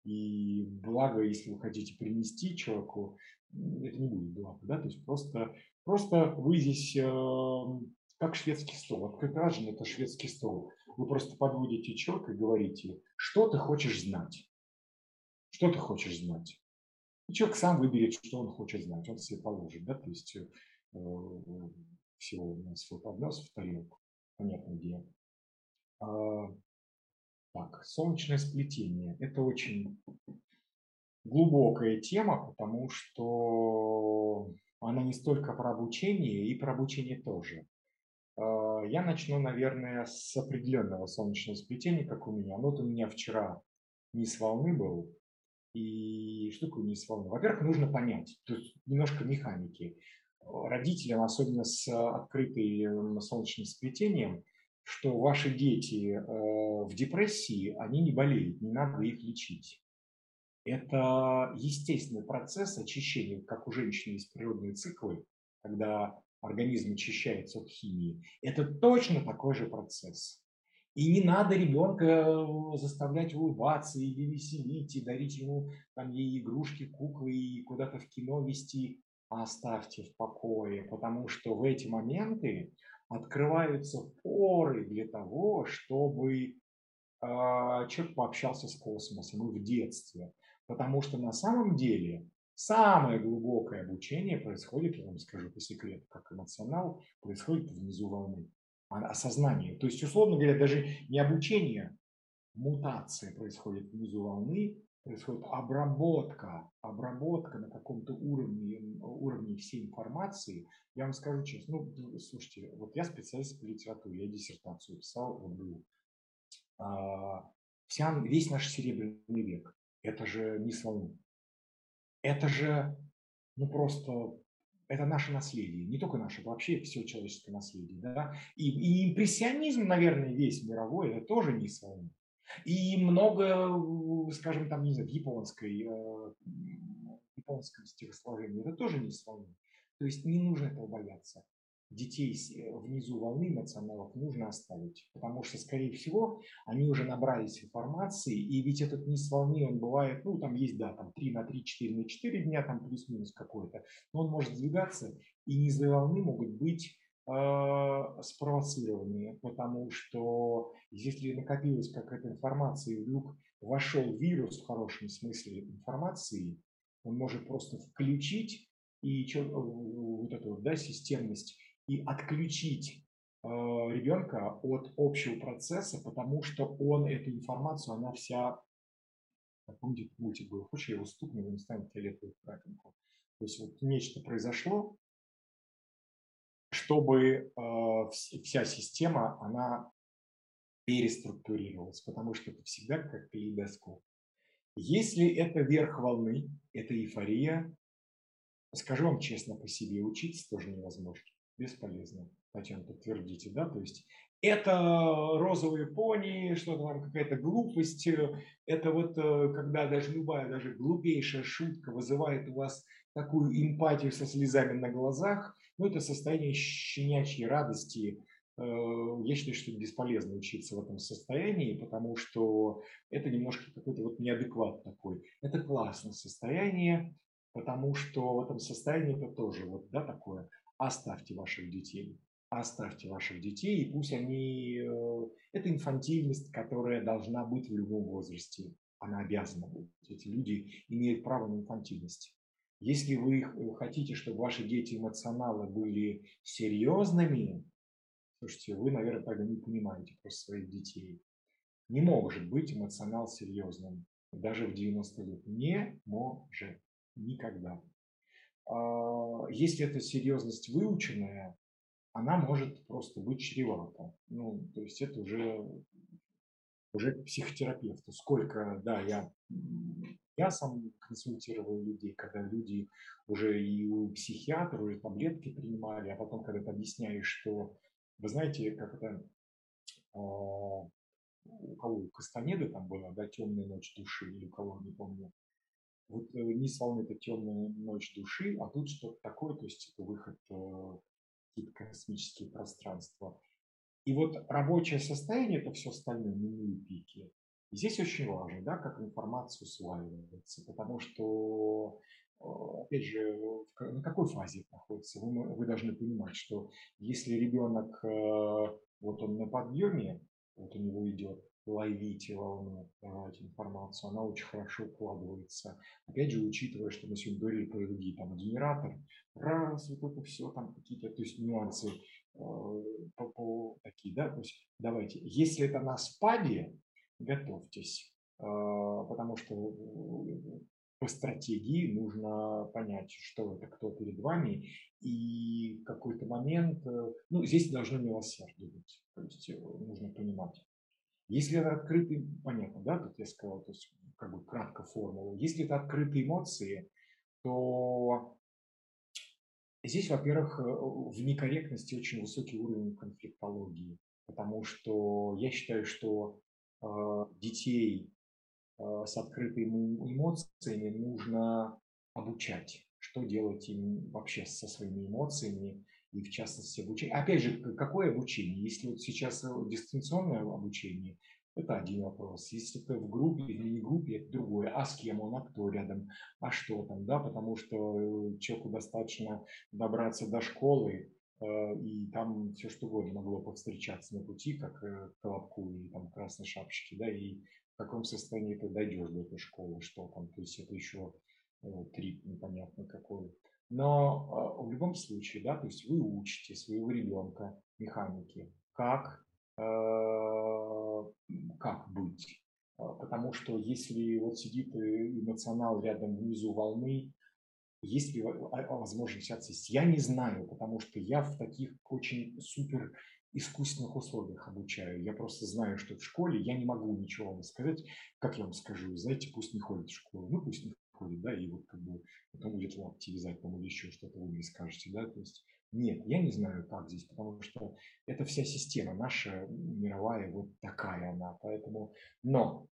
S1: И благо, если вы хотите принести человеку, это не будет благо, да, то есть просто, просто вы здесь э, как шведский стол. Открытажен – это шведский стол. Вы просто подводите человека и говорите, что ты хочешь знать. Что ты хочешь знать? И человек сам выберет, что он хочет знать, он себе положит, да, то есть э, всего у нас свой поднос в тарелку, понятно где. А, так, солнечное сплетение. Это очень глубокая тема, потому что она не столько про обучение, и про обучение тоже. А, я начну, наверное, с определенного солнечного сплетения, как у меня. Вот у меня вчера низ волны был. И низ волны? Во-первых, нужно понять, тут немножко механики. Родителям, особенно с открытым солнечным сплетением, что ваши дети э, в депрессии, они не болеют, не надо их лечить. Это естественный процесс очищения, как у женщины есть природные циклы, когда организм очищается от химии. Это точно такой же процесс. И не надо ребенка э, заставлять улыбаться или веселить, и дарить ему там ей игрушки, куклы, и куда-то в кино вести. Оставьте в покое, потому что в эти моменты открываются поры для того, чтобы э, человек пообщался с космосом и в детстве. Потому что на самом деле самое глубокое обучение происходит, я вам скажу по секрету, как эмоционал, происходит внизу волны осознание. То есть, условно говоря, даже не обучение, мутация происходит внизу волны, происходит обработка, обработка на каком-то уровне, уровне всей информации. Я вам скажу честно, ну, слушайте, вот я специалист по литературе, я диссертацию писал в МГУ. А, вся, весь наш серебряный век, это же не волны. Это же, ну, просто это наше наследие, не только наше, вообще все человеческое наследие. Да? И, и импрессионизм, наверное, весь мировой, это тоже не свое. И много, скажем, там, не знаю, японской, э, японском стихосложении, это тоже не свое. То есть не нужно этого бояться детей э, внизу волны эмоционалов нужно оставить, потому что, скорее всего, они уже набрались информации, и ведь этот низ волны, он бывает, ну, там есть, да, там 3 на 3, 4 на 4 дня, там плюс-минус какой-то, но он может сдвигаться, и низы волны могут быть э, спровоцированы, потому что если накопилась какая-то информация, и вдруг вошел вирус в хорошем смысле информации, он может просто включить и вот эту вот, да, системность и отключить э, ребенка от общего процесса, потому что он эту информацию, она вся, помните, мультик был, хочешь, я его стукну, не станет фиолетовую крапинку. То есть вот нечто произошло, чтобы э, вся система, она переструктурировалась, потому что это всегда как калейдоскоп. Если это верх волны, это эйфория, скажу вам честно по себе, учиться тоже невозможно бесполезно. Татьяна, подтвердите, да? То есть это розовые пони, что-то там какая-то глупость. Это вот э, когда даже любая, даже глупейшая шутка вызывает у вас такую эмпатию со слезами на глазах, ну, это состояние щенячьей радости. Э, я считаю, что бесполезно учиться в этом состоянии, потому что это немножко какой-то вот неадекват такой. Это классное состояние, потому что в этом состоянии это тоже вот, да, такое оставьте ваших детей. Оставьте ваших детей, и пусть они... Э, это инфантильность, которая должна быть в любом возрасте. Она обязана быть. Эти люди имеют право на инфантильность. Если вы э, хотите, чтобы ваши дети эмоционалы были серьезными, слушайте, вы, наверное, тогда не понимаете просто своих детей. Не может быть эмоционал серьезным, даже в 90 лет. Не может. Никогда. А, если эта серьезность выученная, она может просто быть чревата. Ну, то есть это уже, уже к психотерапевту. Сколько, да, я, я сам консультировал людей, когда люди уже и у психиатра, уже таблетки принимали, а потом, когда ты объясняешь, что, вы знаете, как это, а, у кого, у Кастанеды там была, да, темная ночь души, или у кого, не помню, вот э, низ волны это темная ночь души, а тут что-то такое, то есть это выход э, в какие-то космические пространства. И вот рабочее состояние это все остальное, минуя пики. И здесь очень важно, да, как информация усваивается, потому что, э, опять же, на какой фазе находится? Вы, вы должны понимать, что если ребенок, вот он на подъеме, вот у него идет ловите волну, давайте информацию, она очень хорошо укладывается. Опять же, учитывая, что мы сегодня говорили про другие, там, генератор, раз, вот это все, там какие-то, то есть нюансы э, по, по, такие, да, то есть давайте, если это на спаде, готовьтесь, э, потому что э, по стратегии нужно понять, что это, кто перед вами, и в какой-то момент, э, ну, здесь должно милосердие быть, то есть э, нужно понимать, Если это открытый, понятно, да, тут я сказал, то есть как бы кратко формула. Если это открытые эмоции, то здесь, во-первых, в некорректности очень высокий уровень конфликтологии, потому что я считаю, что э, детей э, с открытыми эмоциями нужно обучать, что делать им вообще со своими эмоциями, и в частности обучение. Опять же, какое обучение? Если вот сейчас э, дистанционное обучение, это один вопрос. Если ты в группе или не группе, это другое. А с кем он, а кто рядом, а что там, да, потому что э, человеку достаточно добраться до школы, э, и там все что угодно могло повстречаться на пути, как колобку или там красной шапочки, да, и в каком состоянии ты дойдешь до этой школы, что там, то есть это еще трип непонятно какой. Но а, в любом случае, да, то есть вы учите своего ребенка механики, как, э, как быть. А, потому что если вот сидит эмоционал рядом внизу волны, есть ли возможность отсесть? Я не знаю, потому что я в таких очень супер искусственных условиях обучаю. Я просто знаю, что в школе я не могу ничего вам сказать. Как я вам скажу? Знаете, пусть не ходит в школу. Ну, пусть не ходит, да, и вот как бы потом будет лапти вязать, там, или еще что-то вы мне скажете, да, то есть нет, я не знаю, как здесь, потому что это вся система наша мировая, вот такая она, поэтому, но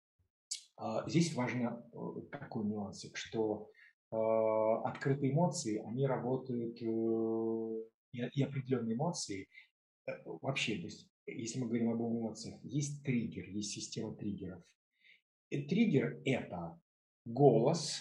S1: э, здесь важно э, такой нюансик, что э, открытые эмоции, они работают, э, и, и определенные эмоции, э, вообще, то есть, если мы говорим об эмоциях, есть триггер, есть система триггеров. Триггер – это голос,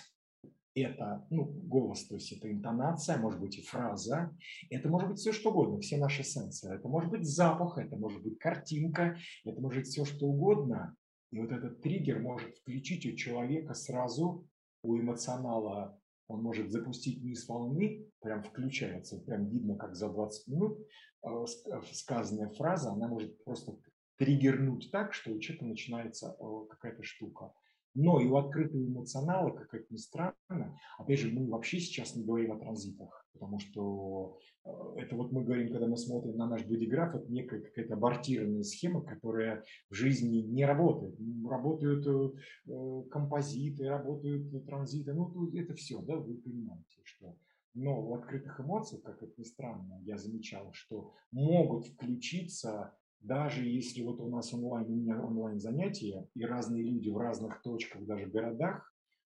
S1: это ну, голос, то есть это интонация, может быть и фраза, это может быть все что угодно, все наши сенсоры, это может быть запах, это может быть картинка, это может быть все что угодно. И вот этот триггер может включить у человека сразу, у эмоционала, он может запустить низ волны, прям включается, прям видно, как за 20 минут э, э, сказанная фраза, она может просто триггернуть так, что у человека начинается э, какая-то штука. Но и у открытого эмоционала, как это ни странно, опять же, мы вообще сейчас не говорим о транзитах, потому что э, это вот мы говорим, когда мы смотрим на наш бодиграф, это некая какая-то абортированная схема, которая в жизни не работает. Работают э, композиты, работают транзиты, ну это все, да, вы понимаете, что но в открытых эмоциях, как это ни странно, я замечал, что могут включиться даже если вот у нас онлайн, у меня онлайн занятия, и разные люди в разных точках, даже городах,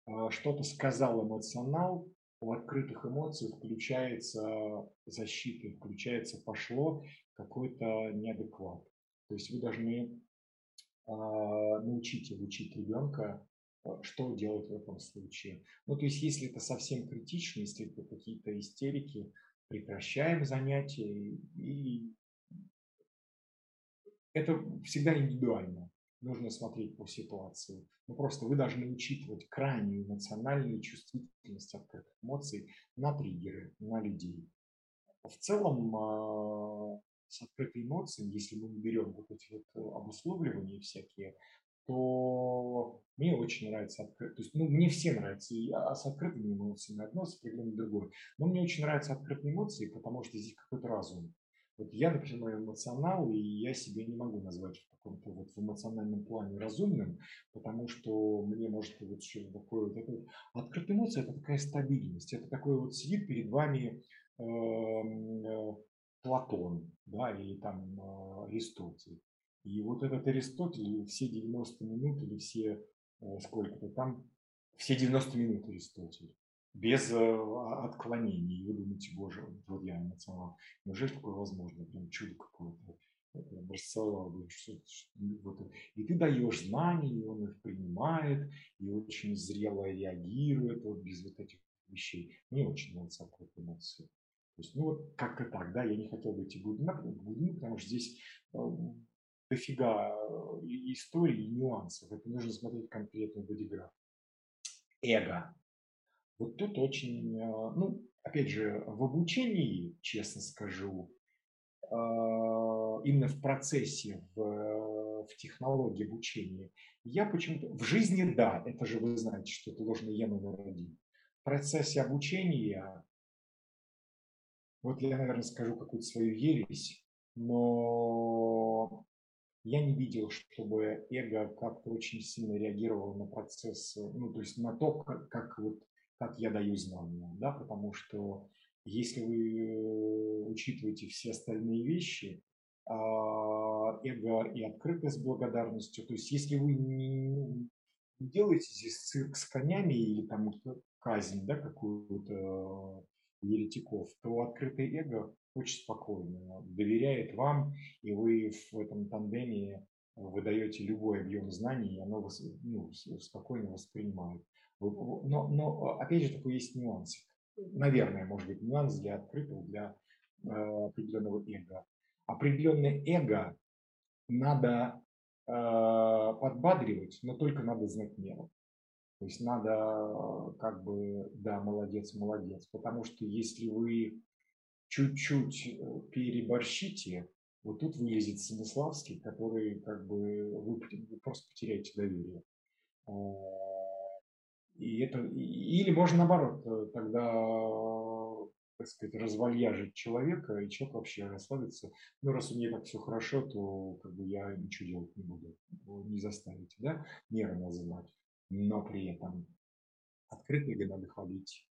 S1: а, что-то сказал эмоционал, у открытых эмоций включается защита, включается пошло какой-то неадекват. То есть вы должны а, научить обучить ребенка, а, что делать в этом случае. Ну, то есть, если это совсем критично, если это какие-то истерики, прекращаем занятия и это всегда индивидуально. Нужно смотреть по ситуации. Но просто вы должны учитывать крайнюю эмоциональную чувствительность открытых эмоций на триггеры, на людей. В целом, а, с открытой эмоцией, если мы берем вот эти вот обусловливания всякие, то мне очень нравится открытый. То есть, ну, мне все нравятся, и, а с открытыми эмоциями одно, с определенным другое. Но мне очень нравятся открытые эмоции, потому что здесь какой-то разум. Вот я, например, эмоционал, и я себя не могу назвать в каком-то вот в эмоциональном плане разумным, потому что мне может вот что-то такое вот это. Открытая эмоция – это такая стабильность, это такой вот сидит перед вами э, э, Платон, да, или там э, Аристотель. И вот этот Аристотель все 90 минут или все э, сколько-то там, все 90 минут Аристотель без э, отклонений. И вы думаете, боже, вот я эмоционал. Неужели такое возможно? Прям чудо какое-то. Образцовал, вот, и ты даешь знания, и он их принимает, и очень зрело реагирует вот без вот этих вещей. Мне очень нравится открытые эмоции. То есть, ну вот как-то так, да, я не хотел бы идти глубина, глубину, потому что здесь э, дофига э, истории и нюансов. Это нужно смотреть конкретный бодиграф. Эго. Вот тут очень, э, ну, опять же, в обучении, честно скажу, э, именно в процессе, в, в технологии обучения, я почему-то, в жизни, да, это же вы знаете, что это ложный я номер один. В процессе обучения, вот я, наверное, скажу какую-то свою ересь, но я не видел, чтобы эго как-то очень сильно реагировало на процесс, ну, то есть на то, как, как, вот, как я даю знания, да, потому что если вы учитываете все остальные вещи, а, эго и открытость благодарностью, то есть если вы не, не делаете здесь цирк с конями или там казнь, да, какую-то еретиков, то открытое эго очень спокойно доверяет вам, и вы в этом тандеме выдаете любой объем знаний, и оно ну, спокойно воспринимает. Но, но опять же такой есть нюансик. Наверное, может быть, нюанс для открытого, для э, определенного эго. Определенное эго надо э, подбадривать, но только надо знать меру. То есть надо э, как бы, да, молодец, молодец. Потому что если вы чуть-чуть э, переборщите, вот тут вылезет Станиславский, который как бы вы, вы просто потеряете доверие. И это, или можно наоборот, э, тогда, так сказать, развальяжить человека, и человек вообще расслабится. Ну, раз у меня так все хорошо, то как бы я ничего делать не буду. Не заставите, да, меры называть но при этом открыто ли надо ходить.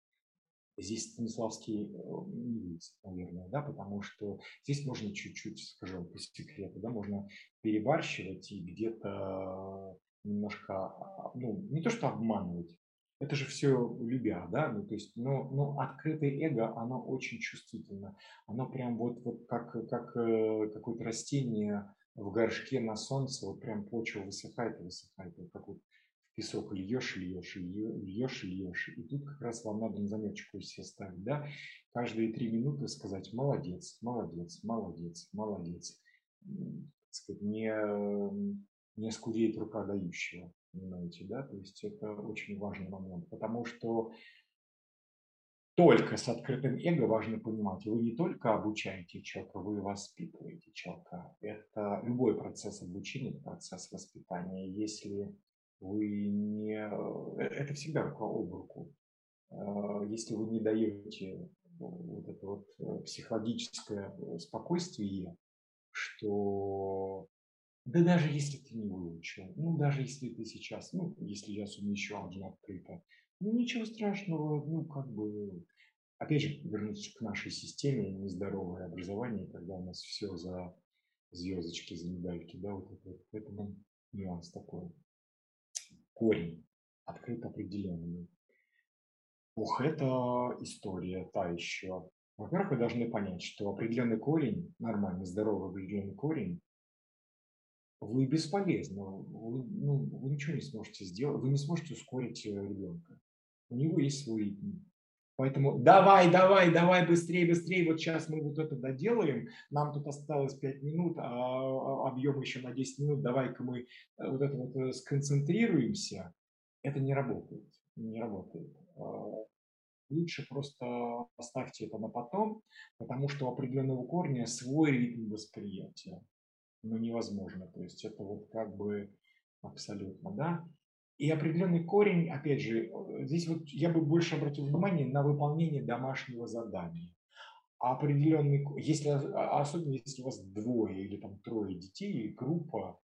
S1: Здесь Станиславский э, не видит, наверное, да, потому что здесь можно чуть-чуть, скажем, по секрету, да, можно перебарщивать и где-то немножко, а, ну, не то что обманывать, это же все любя, да, ну, то есть, но, но открытое эго, оно очень чувствительно, оно прям вот, вот как, как э, какое-то растение в горшке на солнце, вот прям почва высыхает и высыхает, вот как вот песок льешь, льешь, льешь, льешь. И тут как раз вам надо на заметочку все ставить, да, каждые три минуты сказать молодец, молодец, молодец, молодец. Сказать, не, не скудеет рука дающего, понимаете, да, то есть это очень важный момент, потому что только с открытым эго важно понимать, вы не только обучаете человека, вы воспитываете человека. Это любой процесс обучения, процесс воспитания. Если вы не... Э, это всегда рука об руку. А, если вы не даете вот это вот э, психологическое э, спокойствие, что да даже если ты не выучил, ну даже если ты сейчас, ну если я еще один открыто, ну ничего страшного, ну как бы, опять же, вернуться к нашей системе нездоровое образование, когда у нас все за звездочки, за медальки, да, вот это, поэтому нюанс такой корень открыт определенный. Ох, это история та еще. Во-первых, вы должны понять, что определенный корень, нормальный, здоровый определенный корень, вы бесполезны. Вы, ну, вы ничего не сможете сделать, вы не сможете ускорить э, ребенка. У него есть свой ритм. Поэтому давай, давай, давай, быстрее, быстрее, вот сейчас мы вот это доделаем, нам тут осталось 5 минут, а, а объем еще на 10 минут, давай-ка мы э, вот это вот э, сконцентрируемся. Это не работает, не работает. А, лучше просто оставьте это на потом, потому что у определенного корня свой ритм восприятия. Ну, невозможно. То есть это вот как бы абсолютно, да. И определенный корень, опять же, здесь вот я бы больше обратил внимание на выполнение домашнего задания. А определенный, если, а, особенно если у вас двое или там трое детей или группа,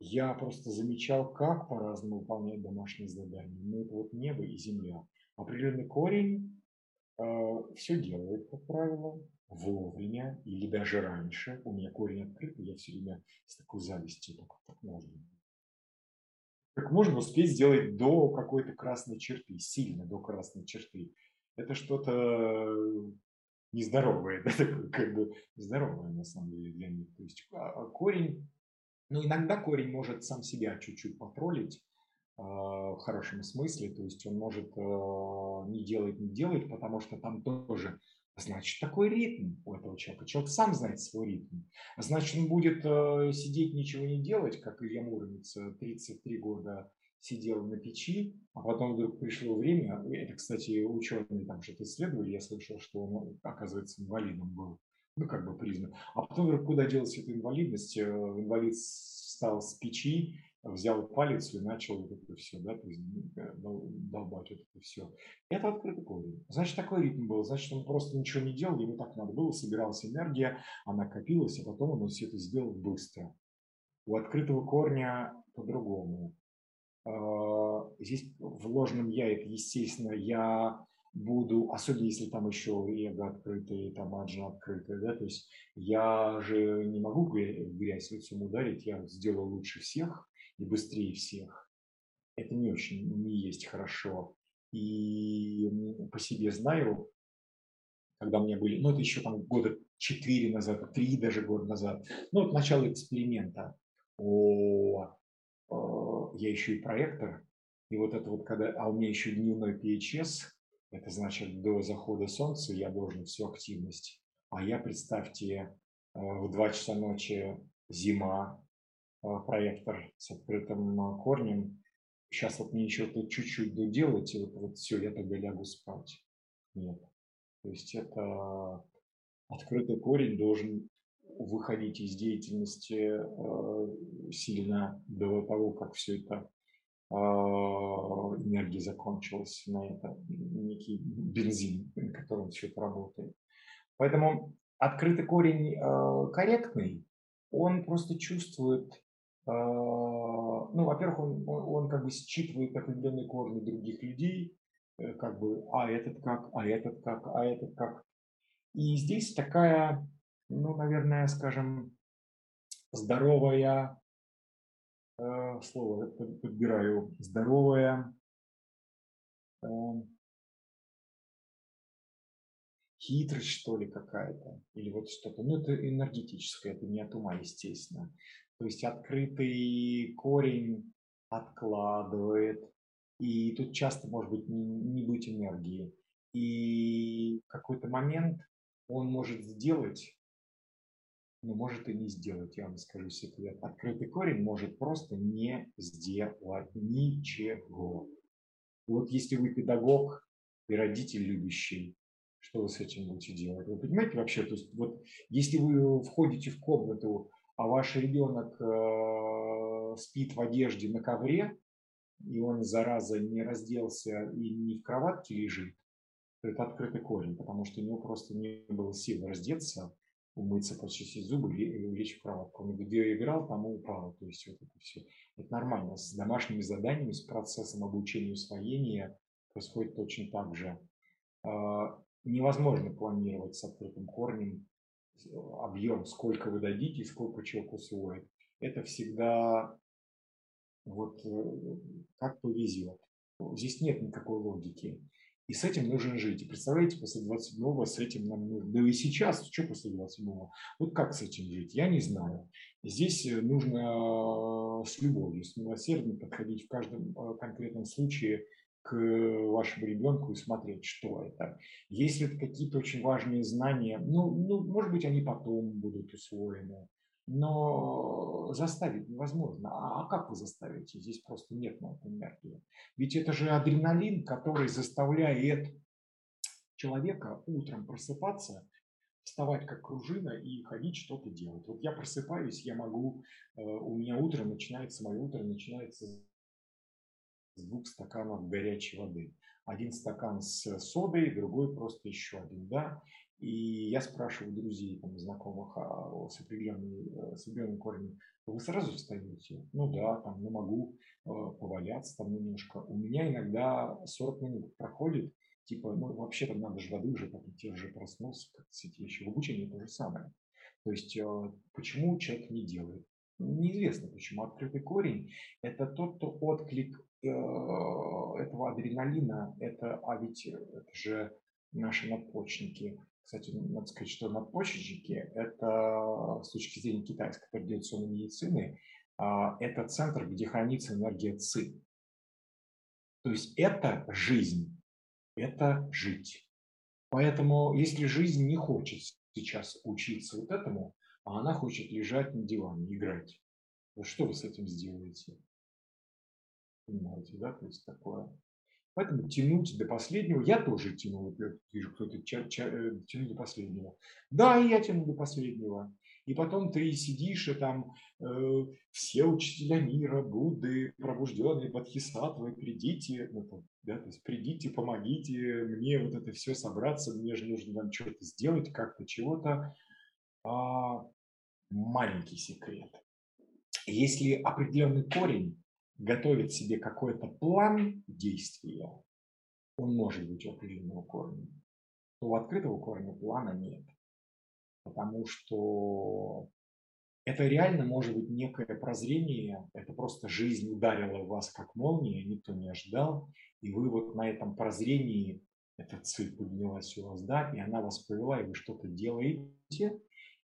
S1: я просто замечал, как по-разному выполнять домашние задания. Ну, это вот небо и земля. Определенный корень э, все делает, как правило, вовремя или даже раньше. У меня корень открытый, я все время с такой завистью, так, так можно как можно успеть сделать до какой-то красной черты, сильно до красной черты. Это что-то нездоровое, *laughs* да, такое, как бы здоровое на самом деле для них. То есть а, а корень, ну иногда корень может сам себя чуть-чуть потроллить, э, в хорошем смысле, то есть он может э, не делать, не делать, потому что там тоже Значит, такой ритм у этого человека. Человек сам знает свой ритм. Значит, он будет э, сидеть, ничего не делать, как Илья Муромец 33 года сидел на печи, а потом вдруг пришло время, это, кстати, ученые там что-то исследовали, я слышал, что он, оказывается, инвалидом был, ну, как бы признан. А потом вдруг куда делась эта инвалидность, э, инвалид встал с печи, взял палец и начал вот это все, да, то есть э, долбать вот это все. Это открытый корень. Значит, такой ритм был. Значит, он просто ничего не делал, ему так надо было, собиралась энергия, она копилась, а потом он все это сделал быстро. У открытого корня по-другому. А, здесь в ложном я, это естественно, я буду, особенно если там еще эго открытое, там аджа открытое, да, то есть я же не могу в грязь лицом ударить, я сделаю лучше всех и быстрее всех. Это не очень, не есть хорошо. И по себе знаю, когда у меня были, ну это еще там года четыре назад, три даже года назад, ну вот начало эксперимента. О, о, я еще и проектор, и вот это вот когда, а у меня еще дневной PHS, это значит до захода солнца я должен всю активность. А я, представьте, э, в 2 часа ночи зима, проектор с открытым э, корнем. Сейчас вот мне еще тут чуть-чуть доделать, и вот, вот все, я тогда лягу спать. Нет. То есть это открытый корень должен выходить из деятельности э, сильно до того, как все это э, энергия закончилась на это, некий бензин, на котором все это работает. Поэтому открытый корень э, корректный, он просто чувствует, э, ну, во-первых, он, он, он как бы считывает определенные корни других людей, Э, как бы, а этот как, а этот как, а этот как. И здесь такая, ну, наверное, скажем, здоровая, э, слово подбираю, здоровая, э, хитрость, что ли, какая-то, или вот что-то. Ну, это энергетическое, это не от ума, естественно. То есть открытый корень откладывает, и тут часто может быть не, не быть энергии. И в какой-то момент он может сделать, но может и не сделать, я вам скажу секрет. Открытый корень может просто не сделать ничего. вот если вы педагог и родитель любящий, что вы с этим будете делать? Вы понимаете вообще, то есть вот если вы входите в комнату, а ваш ребенок э, спит в одежде на ковре, и он, зараза, не разделся и не в кроватке лежит, то это открытый корень, потому что у него просто не было сил раздеться, умыться, почистить зубы и лечь в кроватку. Он где играл, там и упал. То есть вот это все. Это нормально. С домашними заданиями, с процессом обучения и усвоения происходит точно так же. А, невозможно планировать с открытым корнем объем, сколько вы дадите и сколько человек усвоит. Это всегда вот э, как повезет. Здесь нет никакой логики. И с этим нужно жить. И представляете, после 27-го с этим нам нужно. Да и сейчас, что после 27-го? Вот как с этим жить? Я не знаю. Здесь э, нужно с любовью, с милосердием подходить в каждом э, конкретном случае к вашему ребенку и смотреть, что это. Если это какие-то очень важные знания, ну, ну, может быть, они потом будут усвоены но заставить невозможно. А, а как вы заставите? Здесь просто нет на это энергии. Ведь это же адреналин, который заставляет человека утром просыпаться, вставать как пружина и ходить что-то делать. Вот я просыпаюсь, я могу, э, у меня утро начинается, мое утро начинается с двух стаканов горячей воды. Один стакан с содой, другой просто еще один, да. И я спрашиваю друзей, там, знакомых а, с, определенным, э, с определенным корнем, вы сразу встаете? Ну да, там, ну могу э, поваляться там немножко. У меня иногда 40 минут проходит, типа, ну вообще-то надо же воды уже попить, я уже проснулся, как кстати, еще в обучении то же самое. То есть э, почему человек не делает? Неизвестно почему. Открытый корень – это тот, кто отклик этого адреналина, это, а ведь это же наши надпочечники, кстати, надо сказать, что надпочечники – это с точки зрения китайской традиционной медицины, а, это центр, где хранится энергия ЦИ. То есть это жизнь, это жить. Поэтому если жизнь не хочет сейчас учиться вот этому, а она хочет лежать на диване, играть, то что вы с этим сделаете? Понимаете, да, то есть такое. Поэтому тянуть до последнего, я тоже тянул, вижу, кто-то э, тянул до последнего. Да, и я тянул до последнего. И потом ты сидишь, и там э, все учителя мира, Будды, пробужденные, Бодхисаттвы, придите, ну, там, да, то есть придите, помогите мне вот это все собраться, мне же нужно там что-то сделать, как-то чего-то. А, маленький секрет. Если определенный корень готовит себе какой-то план действия, он может быть у определенного корня, то у открытого корня плана нет. Потому что это реально может быть некое прозрение, это просто жизнь ударила вас как молния, никто не ожидал, и вы вот на этом прозрении, эта цель поднялась у вас, да, и она вас повела, и вы что-то делаете,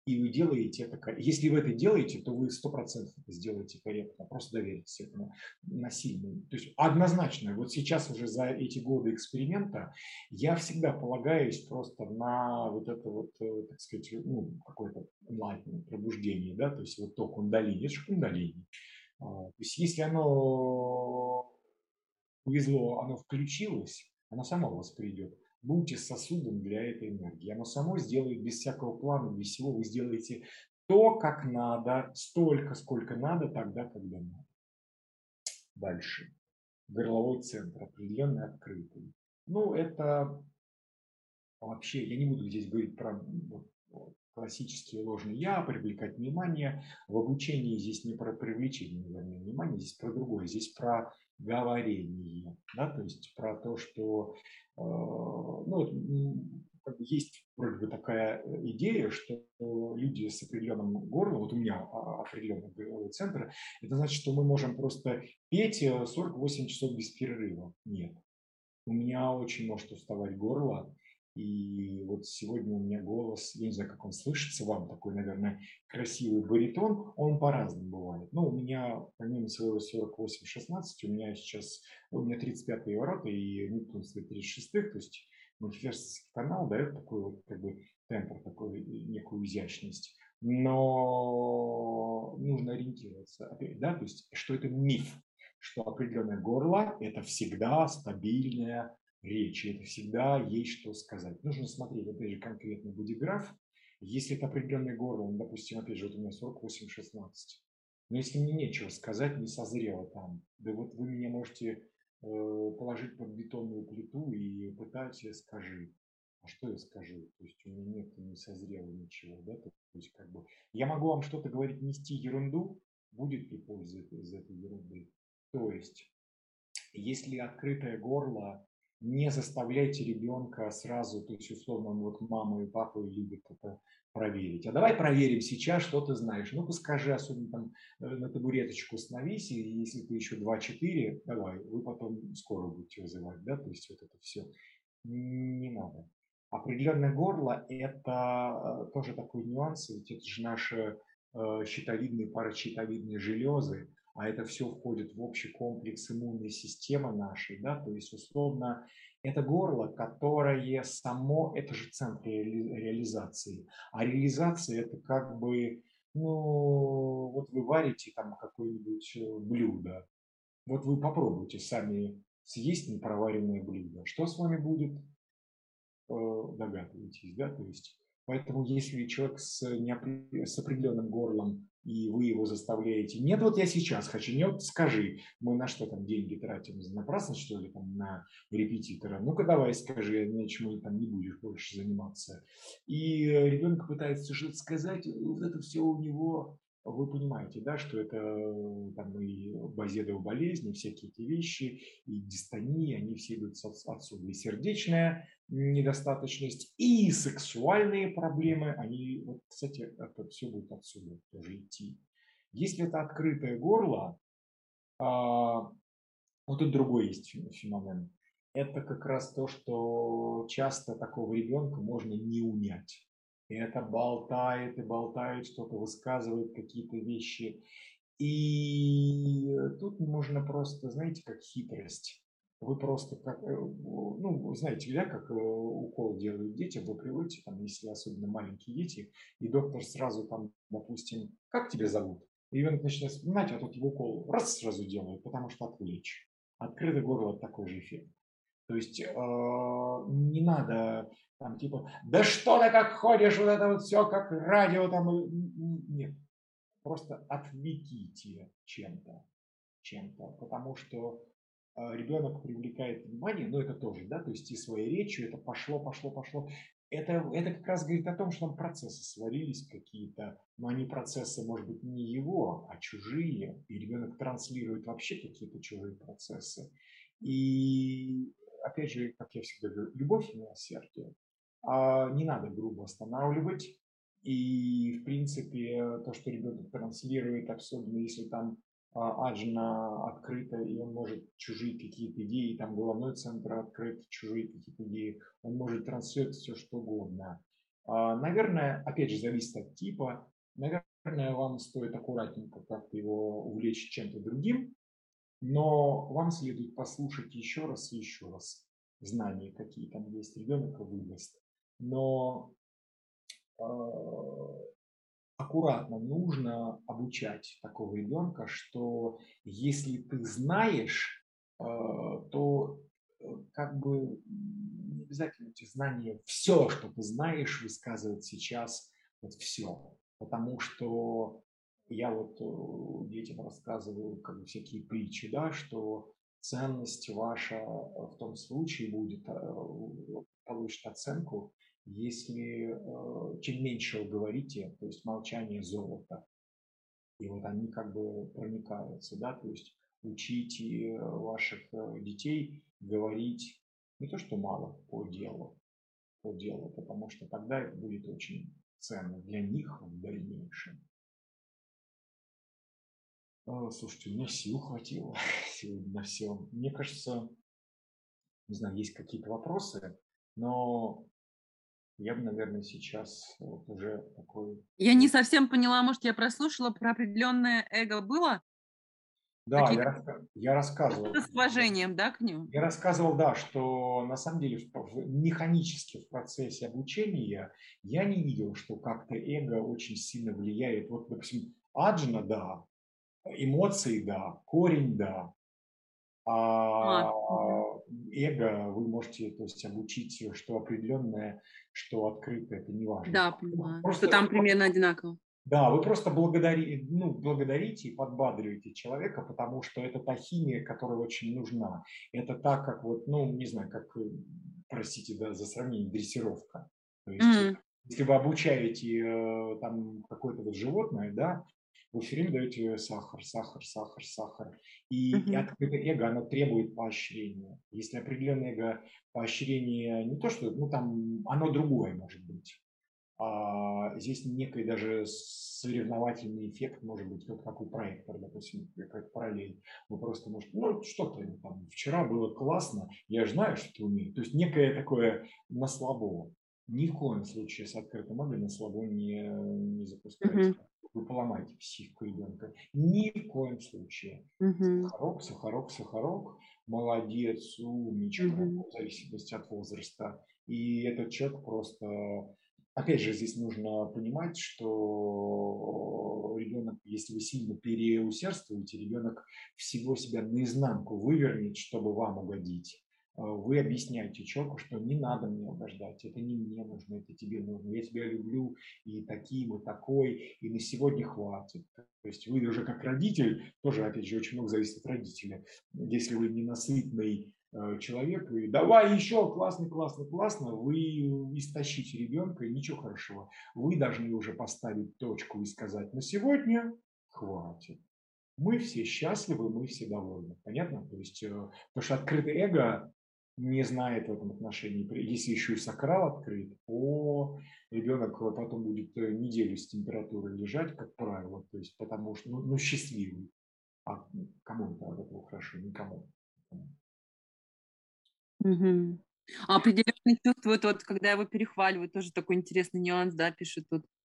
S1: и вы делаете это, если вы это делаете, то вы сто процентов это сделаете корректно, просто доверитесь этому насильно. То есть однозначно, вот сейчас уже за эти годы эксперимента я всегда полагаюсь просто на вот это вот, э, так сказать, ну, какое-то enlightenment, пробуждение, да, то есть вот то кундалини, это же кундалини. А, то есть если оно повезло, оно включилось, оно само вас придет будьте сосудом для этой энергии. Оно само сделает без всякого плана, без всего вы сделаете то, как надо, столько, сколько надо, тогда, когда надо. Дальше. Горловой центр, определенный открытый. Ну, это вообще, я не буду здесь говорить про классические ложные я, привлекать внимание. В обучении здесь не про привлечение внимания, здесь про другое. Здесь про говорение, да, то есть про то, что э, ну, как бы есть вроде бы такая идея, что люди с определенным горлом, вот у меня определенный горловой центр, это значит, что мы можем просто петь 48 часов без перерыва. Нет. У меня очень может уставать горло, и вот сегодня у меня голос, я не знаю, как он слышится вам, такой, наверное, красивый баритон, он по-разному бывает. Но у меня, помимо своего 48-16, у меня сейчас, у меня 35-е ворота и Нептун стоит 36-х, то есть мультиверсский канал дает такой вот как бы темпор, такую некую изящность. Но нужно ориентироваться, опять, да, то есть, что это миф, что определенное горло – это всегда стабильная речи, это всегда есть что сказать. Нужно смотреть, опять же, конкретный бодиграф. Если это определенный горло, ну, допустим, опять же, вот у меня 48-16, но если мне нечего сказать, не созрело там, да вот вы меня можете э, положить под бетонную плиту и пытать, скажи. А что я скажу? То есть у меня нет, не созрело ничего, да? То есть как бы я могу вам что-то говорить, нести ерунду, будет ли польза из этой ерунды? То есть, если открытое горло не заставляйте ребенка сразу, то есть условно вот мама и папа любят это проверить. А давай проверим сейчас, что ты знаешь. Ну-ка скажи, особенно там э, на табуреточку становись, и если ты еще 2-4, давай, вы потом скоро будете вызывать, да, то есть вот это все не надо. Определенное горло – это э, тоже такой нюанс, ведь это же наши э, щитовидные, паращитовидные железы, а это все входит в общий комплекс иммунной системы нашей, да, то есть условно это горло, которое само, это же центр реализации, а реализация это как бы, ну, вот вы варите там какое-нибудь э, блюдо, вот вы попробуйте сами съесть непроваренное блюдо, что с вами будет, э, догадываетесь, да, то есть Поэтому если человек с, неопри... с определенным горлом, и вы его заставляете, нет, вот я сейчас хочу, нет, скажи, мы на что там деньги тратим, напрасно что ли, там, на репетитора, ну-ка давай скажи, иначе мы там не будешь больше заниматься. И ребенок пытается что-то сказать, вот это все у него вы понимаете, да, что это там и базедовая болезнь, и всякие эти вещи, и дистонии, они все идут отсюда. И сердечная недостаточность, и сексуальные проблемы, они, вот, кстати, это все будет отсюда тоже идти. Если это открытое горло, а, вот и другой есть феномен. Это как раз то, что часто такого ребенка можно не унять и это болтает и болтает, что-то высказывает, какие-то вещи. И тут можно просто, знаете, как хитрость. Вы просто как, э, ну, знаете, да, как э, укол делают детям, вы приводите, там, если особенно маленькие дети, и доктор сразу там, допустим, как тебя зовут? И ребенок начинает вспоминать, а тут его укол раз сразу делают, потому что отвлечь. Открытый горло такой же эффект. То есть э, не надо там типа, да что ты как ходишь, вот это вот все как радио там. Нет, просто отвлеките чем-то, чем-то, потому что э, ребенок привлекает внимание, но это тоже, да, то есть и своей речью это пошло, пошло, пошло. это, это как раз говорит о том, что там процессы свалились какие-то, но они процессы, может быть, не его, а чужие, и ребенок транслирует вообще какие-то чужие процессы. И опять же, как я всегда говорю, любовь и милосердие. А не надо грубо останавливать. И, в принципе, то, что ребенок транслирует, особенно если там а, аджна открыта, и он может чужие какие-то идеи, там головной центр открыт, чужие какие-то идеи, он может транслировать все, что угодно. А, наверное, опять же, зависит от типа. Наверное, вам стоит аккуратненько как-то его увлечь чем-то другим, но вам следует послушать еще раз и еще раз знания, какие там есть, ребенок выдаст. Но э, аккуратно нужно обучать такого ребенка, что если ты знаешь, э, то э, как бы не обязательно эти знания, все, что ты знаешь, высказывать сейчас, вот все. Потому что я вот э, детям рассказываю как бы всякие притчи, да, что ценность ваша в том случае будет, получит оценку, если э, чем меньше вы говорите, то есть молчание золота, и вот они как бы проникаются, да, то есть учите ваших э, детей говорить не то, что мало по делу, по делу, потому что тогда это будет очень ценно для них в дальнейшем. Слушайте, у меня сил хватило сегодня на все. Мне кажется, не знаю, есть какие-то вопросы, но я бы, наверное, сейчас вот уже такой...
S2: Я не совсем поняла, может, я прослушала, про определенное эго было?
S1: Да, я, я рассказывал.
S2: С уважением, да, к нему?
S1: Я рассказывал, да, что на самом деле в, механически в процессе обучения я не видел, что как-то эго очень сильно влияет. Вот, допустим, аджина, да, эмоции, да, корень, да, а, а эго вы можете то есть, обучить, что определенное, что открыто, это не важно.
S2: Да, понимаю. Просто, что там примерно одинаково.
S1: Да, вы просто благодари, ну, благодарите и подбадриваете человека, потому что это та химия, которая очень нужна. Это так, как вот, ну, не знаю, как, простите да, за сравнение, дрессировка. То есть, mm-hmm. если вы обучаете э, там какое-то вот животное, да, вы все время даете сахар, сахар, сахар, сахар. И, uh-huh. и открытое эго, оно требует поощрения. Если определенное эго поощрение не то, что, ну там, оно другое может быть. А здесь некий даже соревновательный эффект может быть, вот как у проектора, допустим, как параллель. Вы просто можете, ну что-то там, вчера было классно, я же знаю, что ты умеешь. То есть некое такое на слабо. Ни в коем случае с открытым эго на слабо не, не запускается. Uh-huh вы поломаете психику ребенка. Ни в коем случае. Угу. Сахарок, сахарок, сахарок, молодец, умничка, угу. в зависимости от возраста. И этот человек просто... Опять же, здесь нужно понимать, что ребенок, если вы сильно переусердствуете, ребенок всего себя наизнанку вывернет, чтобы вам угодить. Вы объясняете человеку, что не надо мне угождать, это не мне нужно, это тебе нужно, я тебя люблю, и таким, и такой, и на сегодня хватит. То есть вы уже как родитель, тоже, опять же, очень много зависит от родителя. Если вы ненасытный э, человек, и давай еще, классно, классно, классно, вы истощите ребенка, и ничего хорошего. Вы должны уже поставить точку и сказать, на сегодня хватит. Мы все счастливы, мы все довольны. Понятно? То есть, э, потому что открытое эго не знает в этом отношении, если еще и сакрал открыт, то ребенок потом будет э, неделю с температурой лежать, как правило, то есть потому что, ну, ну счастливый. А кому это от этого хорошо? Никому.
S2: Угу. А определенные чувствуют, вот когда его перехваливают, тоже такой интересный нюанс, да, пишут тут.
S1: А,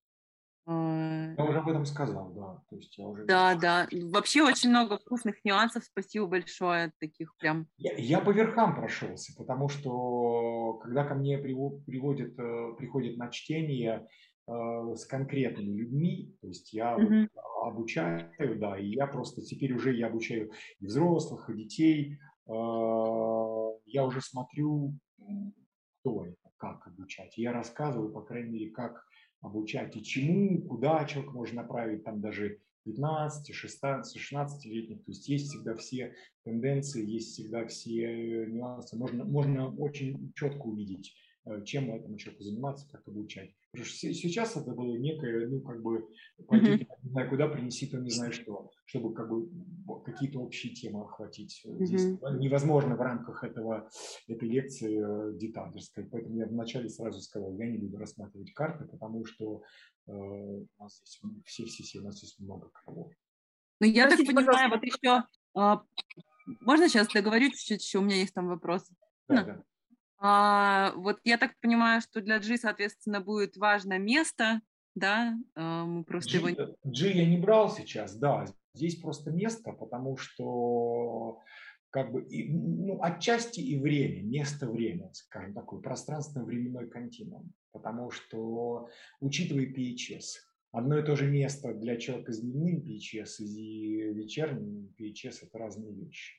S1: я уже об этом сказал, да. То есть я уже...
S2: Да, да. Вообще очень много вкусных нюансов. Спасибо большое. Таких прям...
S1: Я, я по верхам прошелся, потому что когда ко мне приводят, э, приходят на чтение э, с конкретными людьми, то есть я mm-hmm. вот обучаю, да, и я просто теперь уже я обучаю и взрослых, и детей. Э, я уже смотрю, кто это, как обучать. Я рассказываю, по крайней мере, как обучать и чему, куда человек можно направить, там даже 15, 16, 16-летних. То есть есть всегда все тенденции, есть всегда все нюансы. Можно, можно очень четко увидеть, э, чем этому человеку заниматься, как обучать. Потому что сейчас это было некое, ну, как бы, пойти, mm-hmm. не знаю куда, принеси то не знаю что, чтобы как бы какие-то общие темы охватить. Mm-hmm. Здесь невозможно в рамках этого, этой лекции э, детальной Поэтому я вначале сразу сказал, я не буду рассматривать карты, потому что э, у нас здесь все-все-все, у нас здесь много кого.
S2: Ну, я Простите, так понимаю, пожалуйста. вот еще... А, можно сейчас договорю чуть-чуть, еще у меня есть там вопрос. Да, да. А, вот я так понимаю, что для G, соответственно, будет важно место, да? А, мы просто
S1: G, его... G я не брал сейчас, да. Здесь просто место, потому что как бы, и, ну, отчасти и время, место-время, скажем, такой пространственно-временной континуум. Потому что, учитывая PHS, одно и то же место для человека с дневным PHS и вечерним PHS – это разные вещи.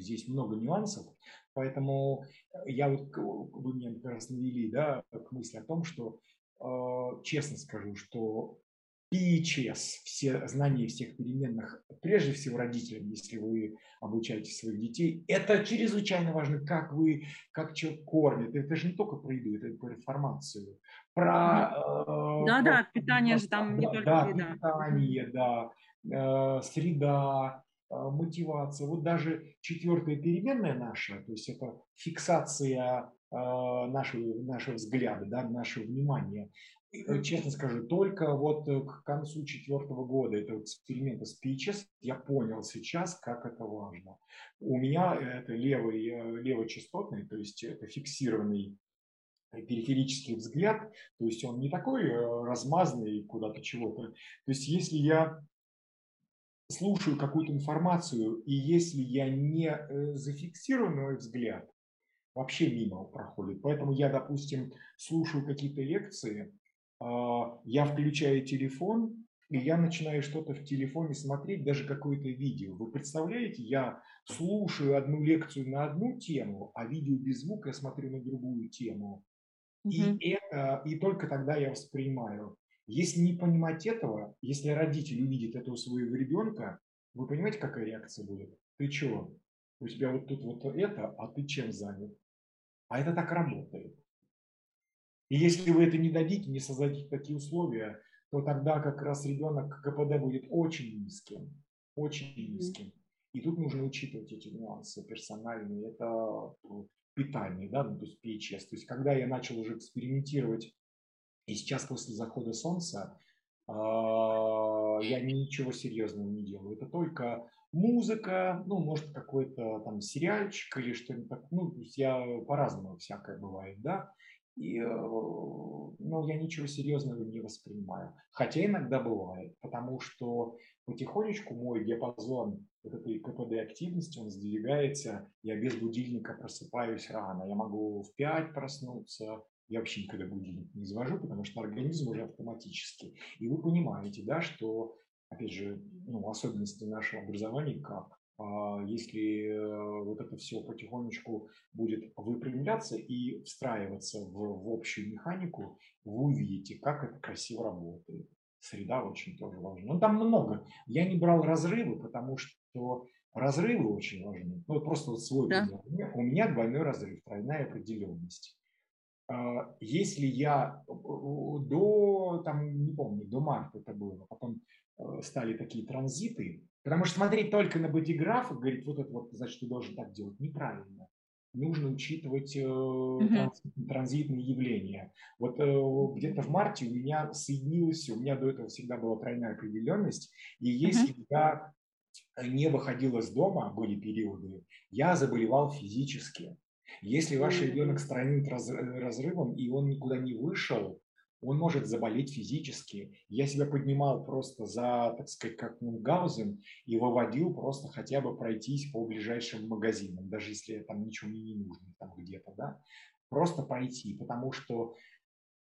S1: Здесь много нюансов, поэтому я вот, вы меня как раз навели да, к мысли о том, что э, честно скажу, что PHS, все знания всех переменных, прежде всего родителям, если вы обучаете своих детей, это чрезвычайно важно, как вы, как человек кормит. Это же не только про еду, это про информацию. Про,
S2: э, да, про, да, питание же там не только
S1: да, еда. питание, да, э, среда, э, мотивация. Вот даже четвертая переменная наша, то есть это фиксация э, нашего, нашего взгляда, да, нашего внимания, Э, честно скажу, только вот э, к концу четвертого года этого эксперимента с Pitches я понял сейчас, как это важно. У меня это левый, э, левочастотный, то есть это фиксированный периферический взгляд, то есть он не такой размазанный куда-то чего-то. То есть если я слушаю какую-то информацию, и если я не зафиксирую мой взгляд, вообще мимо проходит. Поэтому я, допустим, слушаю какие-то лекции, а, я включаю телефон, и я начинаю что-то в телефоне смотреть, даже какое-то видео. Вы представляете, я слушаю одну лекцию на одну тему, а видео без звука я смотрю на другую тему. Mm-hmm. И, это, и только тогда я воспринимаю. Если не понимать этого, если родитель увидит этого своего ребенка, вы понимаете, какая реакция будет? Ты чего? У тебя вот тут вот это, а ты чем занят? А это так работает. И если вы это не дадите, не создадите такие условия, то тогда как раз ребенок КПД будет очень низким, очень низким. И тут нужно учитывать эти нюансы персональные. Это питание, да, ну, то есть PHS. То есть когда я начал уже экспериментировать, и сейчас после захода солнца, а, я ничего серьезного не делаю. Это только музыка, ну, может, какой-то там сериальчик или что-нибудь такое. Ну, то есть я по-разному всякое бывает, да. И, э, ну, я ничего серьезного не воспринимаю. Хотя иногда бывает, потому что потихонечку мой диапазон вот этой КПД активности, он сдвигается. Я без будильника просыпаюсь рано. Я могу в 5 проснуться. Я вообще никогда будильник не завожу, потому что организм уже автоматически. И вы понимаете, да, что, опять же, ну, особенности нашего образования как а, если э, вот это все потихонечку будет выпрямляться и встраиваться в, в общую механику, вы увидите, как это красиво работает. Среда очень тоже важна. Ну, там много. Я не брал разрывы, потому что разрывы очень важны. Ну, вот просто вот свой да. пример. У меня двойной разрыв, тройная определенность. А, если я до, там, не помню, до марта это было, потом э, стали такие транзиты, Потому что смотреть только на бодиграф и говорить, вот это вот, значит, ты должен так делать, неправильно. Нужно учитывать э, транс, транзитные явления. Вот э, где-то в марте у меня соединилось, у меня до этого всегда была тройная определенность, и если я не выходил из дома, были периоды, я заболевал физически. Если ваш ребенок с тройным разрывом, и он никуда не вышел, он может заболеть физически. Я себя поднимал просто за, так сказать, как Мунгаузен и выводил просто хотя бы пройтись по ближайшим магазинам, даже если там ничего мне не нужно там где-то, да, просто пройти, потому что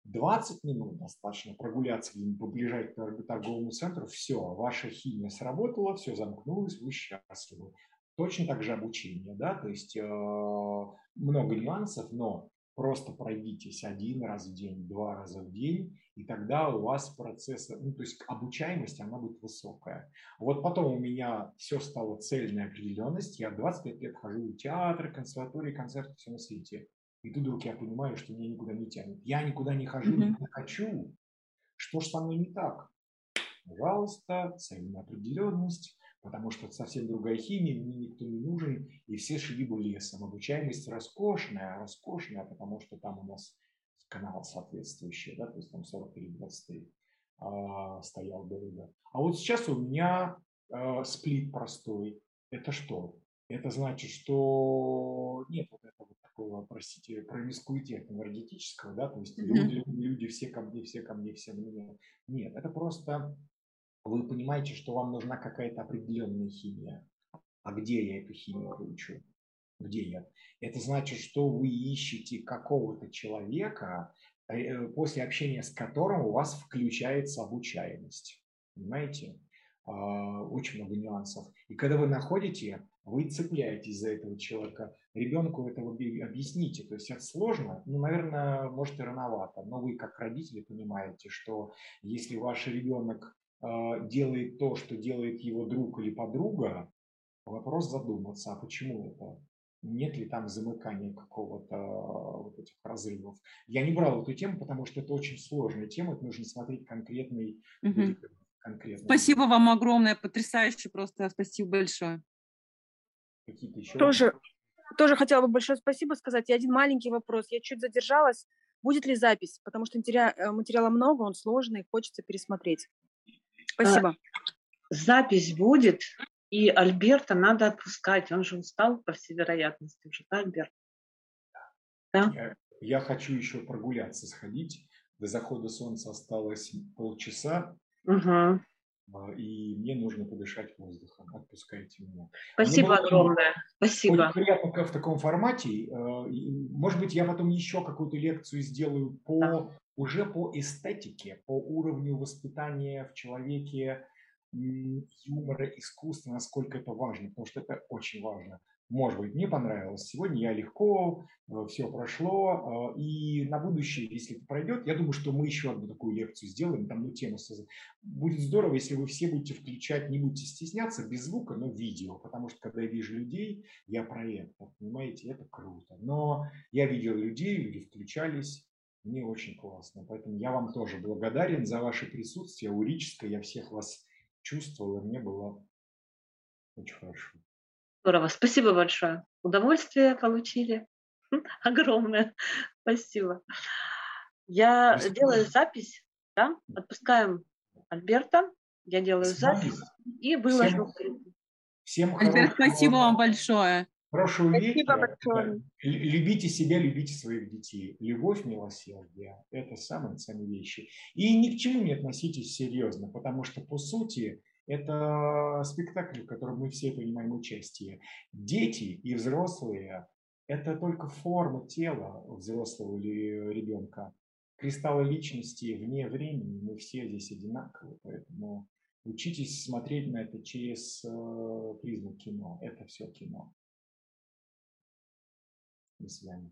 S1: 20 минут достаточно прогуляться по ближайшему торговому центру, все, ваша химия сработала, все замкнулось, вы счастливы. Точно так же обучение, да, то есть э, много нюансов, но просто пройдитесь один раз в день, два раза в день, и тогда у вас процесс, ну, то есть обучаемость, она будет высокая. Вот потом у меня все стало цельная определенность, я 25 лет хожу в театр, консерватории, концерты, все на свете. И тут вдруг я понимаю, что меня никуда не тянет. Я никуда не хожу, mm-hmm. не хочу. Что ж со мной не так? Пожалуйста, цельная определенность, потому что совсем другая химия, мне никто не нужен, и все шли бы лесом. Обучаемость роскошная, роскошная, потому что там у нас канал соответствующий, да, то есть там 43-23 а, стоял ДВД. А вот сейчас у меня а, сплит простой. Это что? Это значит, что нет вот этого такого, простите, промискуитета энергетического, да, то есть mm-hmm. люди, люди все ко мне, все ко мне, все мне. Нет, это просто вы понимаете, что вам нужна какая-то определенная химия. А где я эту химию получу? Где я? Это значит, что вы ищете какого-то человека, э, после общения с которым у вас включается обучаемость. Понимаете? А, очень много нюансов. И когда вы находите, вы цепляетесь за этого человека. Ребенку этого объясните. То есть это сложно, ну, наверное, может и рановато. Но вы как родители понимаете, что если ваш ребенок делает то, что делает его друг или подруга, вопрос задуматься, а почему это? Нет ли там замыкания какого-то вот этих разрывов? Я не брал эту тему, потому что это очень сложная тема, это нужно смотреть конкретный, угу.
S2: конкретный. Спасибо вам огромное, потрясающе просто, спасибо большое.
S5: Какие-то еще? Тоже, тоже хотела бы большое спасибо сказать. И один маленький вопрос, я чуть задержалась. Будет ли запись? Потому что э, материала много, он сложный, хочется пересмотреть. Спасибо.
S4: Запись будет, и Альберта надо отпускать. Он же устал, по всей вероятности, уже, да, Альберт?
S1: Да? Я, я хочу еще прогуляться, сходить. До захода солнца осталось полчаса. Угу. И мне нужно подышать воздухом. Отпускайте меня.
S4: Спасибо мне огромное. Спасибо.
S1: Очень приятно в таком формате. Э, может быть, я потом еще какую-то лекцию сделаю по да уже по эстетике, по уровню воспитания в человеке юмора, искусства, насколько это важно, потому что это очень важно. Может быть, мне понравилось. Сегодня я легко, э, все прошло. Э, и на будущее, если это пройдет, я думаю, что мы еще одну такую лекцию сделаем, там ну, тему Будет здорово, если вы все будете включать, не будете стесняться, без звука, но видео. Потому что когда я вижу людей, я про это, понимаете, это круто. Но я видел людей, люди включались, мне очень классно. Поэтому я вам тоже благодарен за ваше присутствие. Урическое, я всех вас чувствовал, и мне было очень хорошо.
S4: Здорово, спасибо большое. Удовольствие получили. Огромное. *laughs* Спасибо. Я спасибо. делаю запись, да? Отпускаем Альберта. Я делаю запись и выложу. Всем,
S2: всем Альберт, спасибо вам большое.
S1: Хорошего вечера. Любите себя, любите своих детей. Любовь, милосердие – это самые ценные вещи. И ни к чему не относитесь серьезно, потому что, по сути, это спектакль, в котором мы все принимаем участие. Дети и взрослые – это только форма тела взрослого или ребенка. Кристаллы личности вне времени, мы все здесь одинаковы, поэтому учитесь смотреть на это через э, призму кино. Это все кино. До свидания.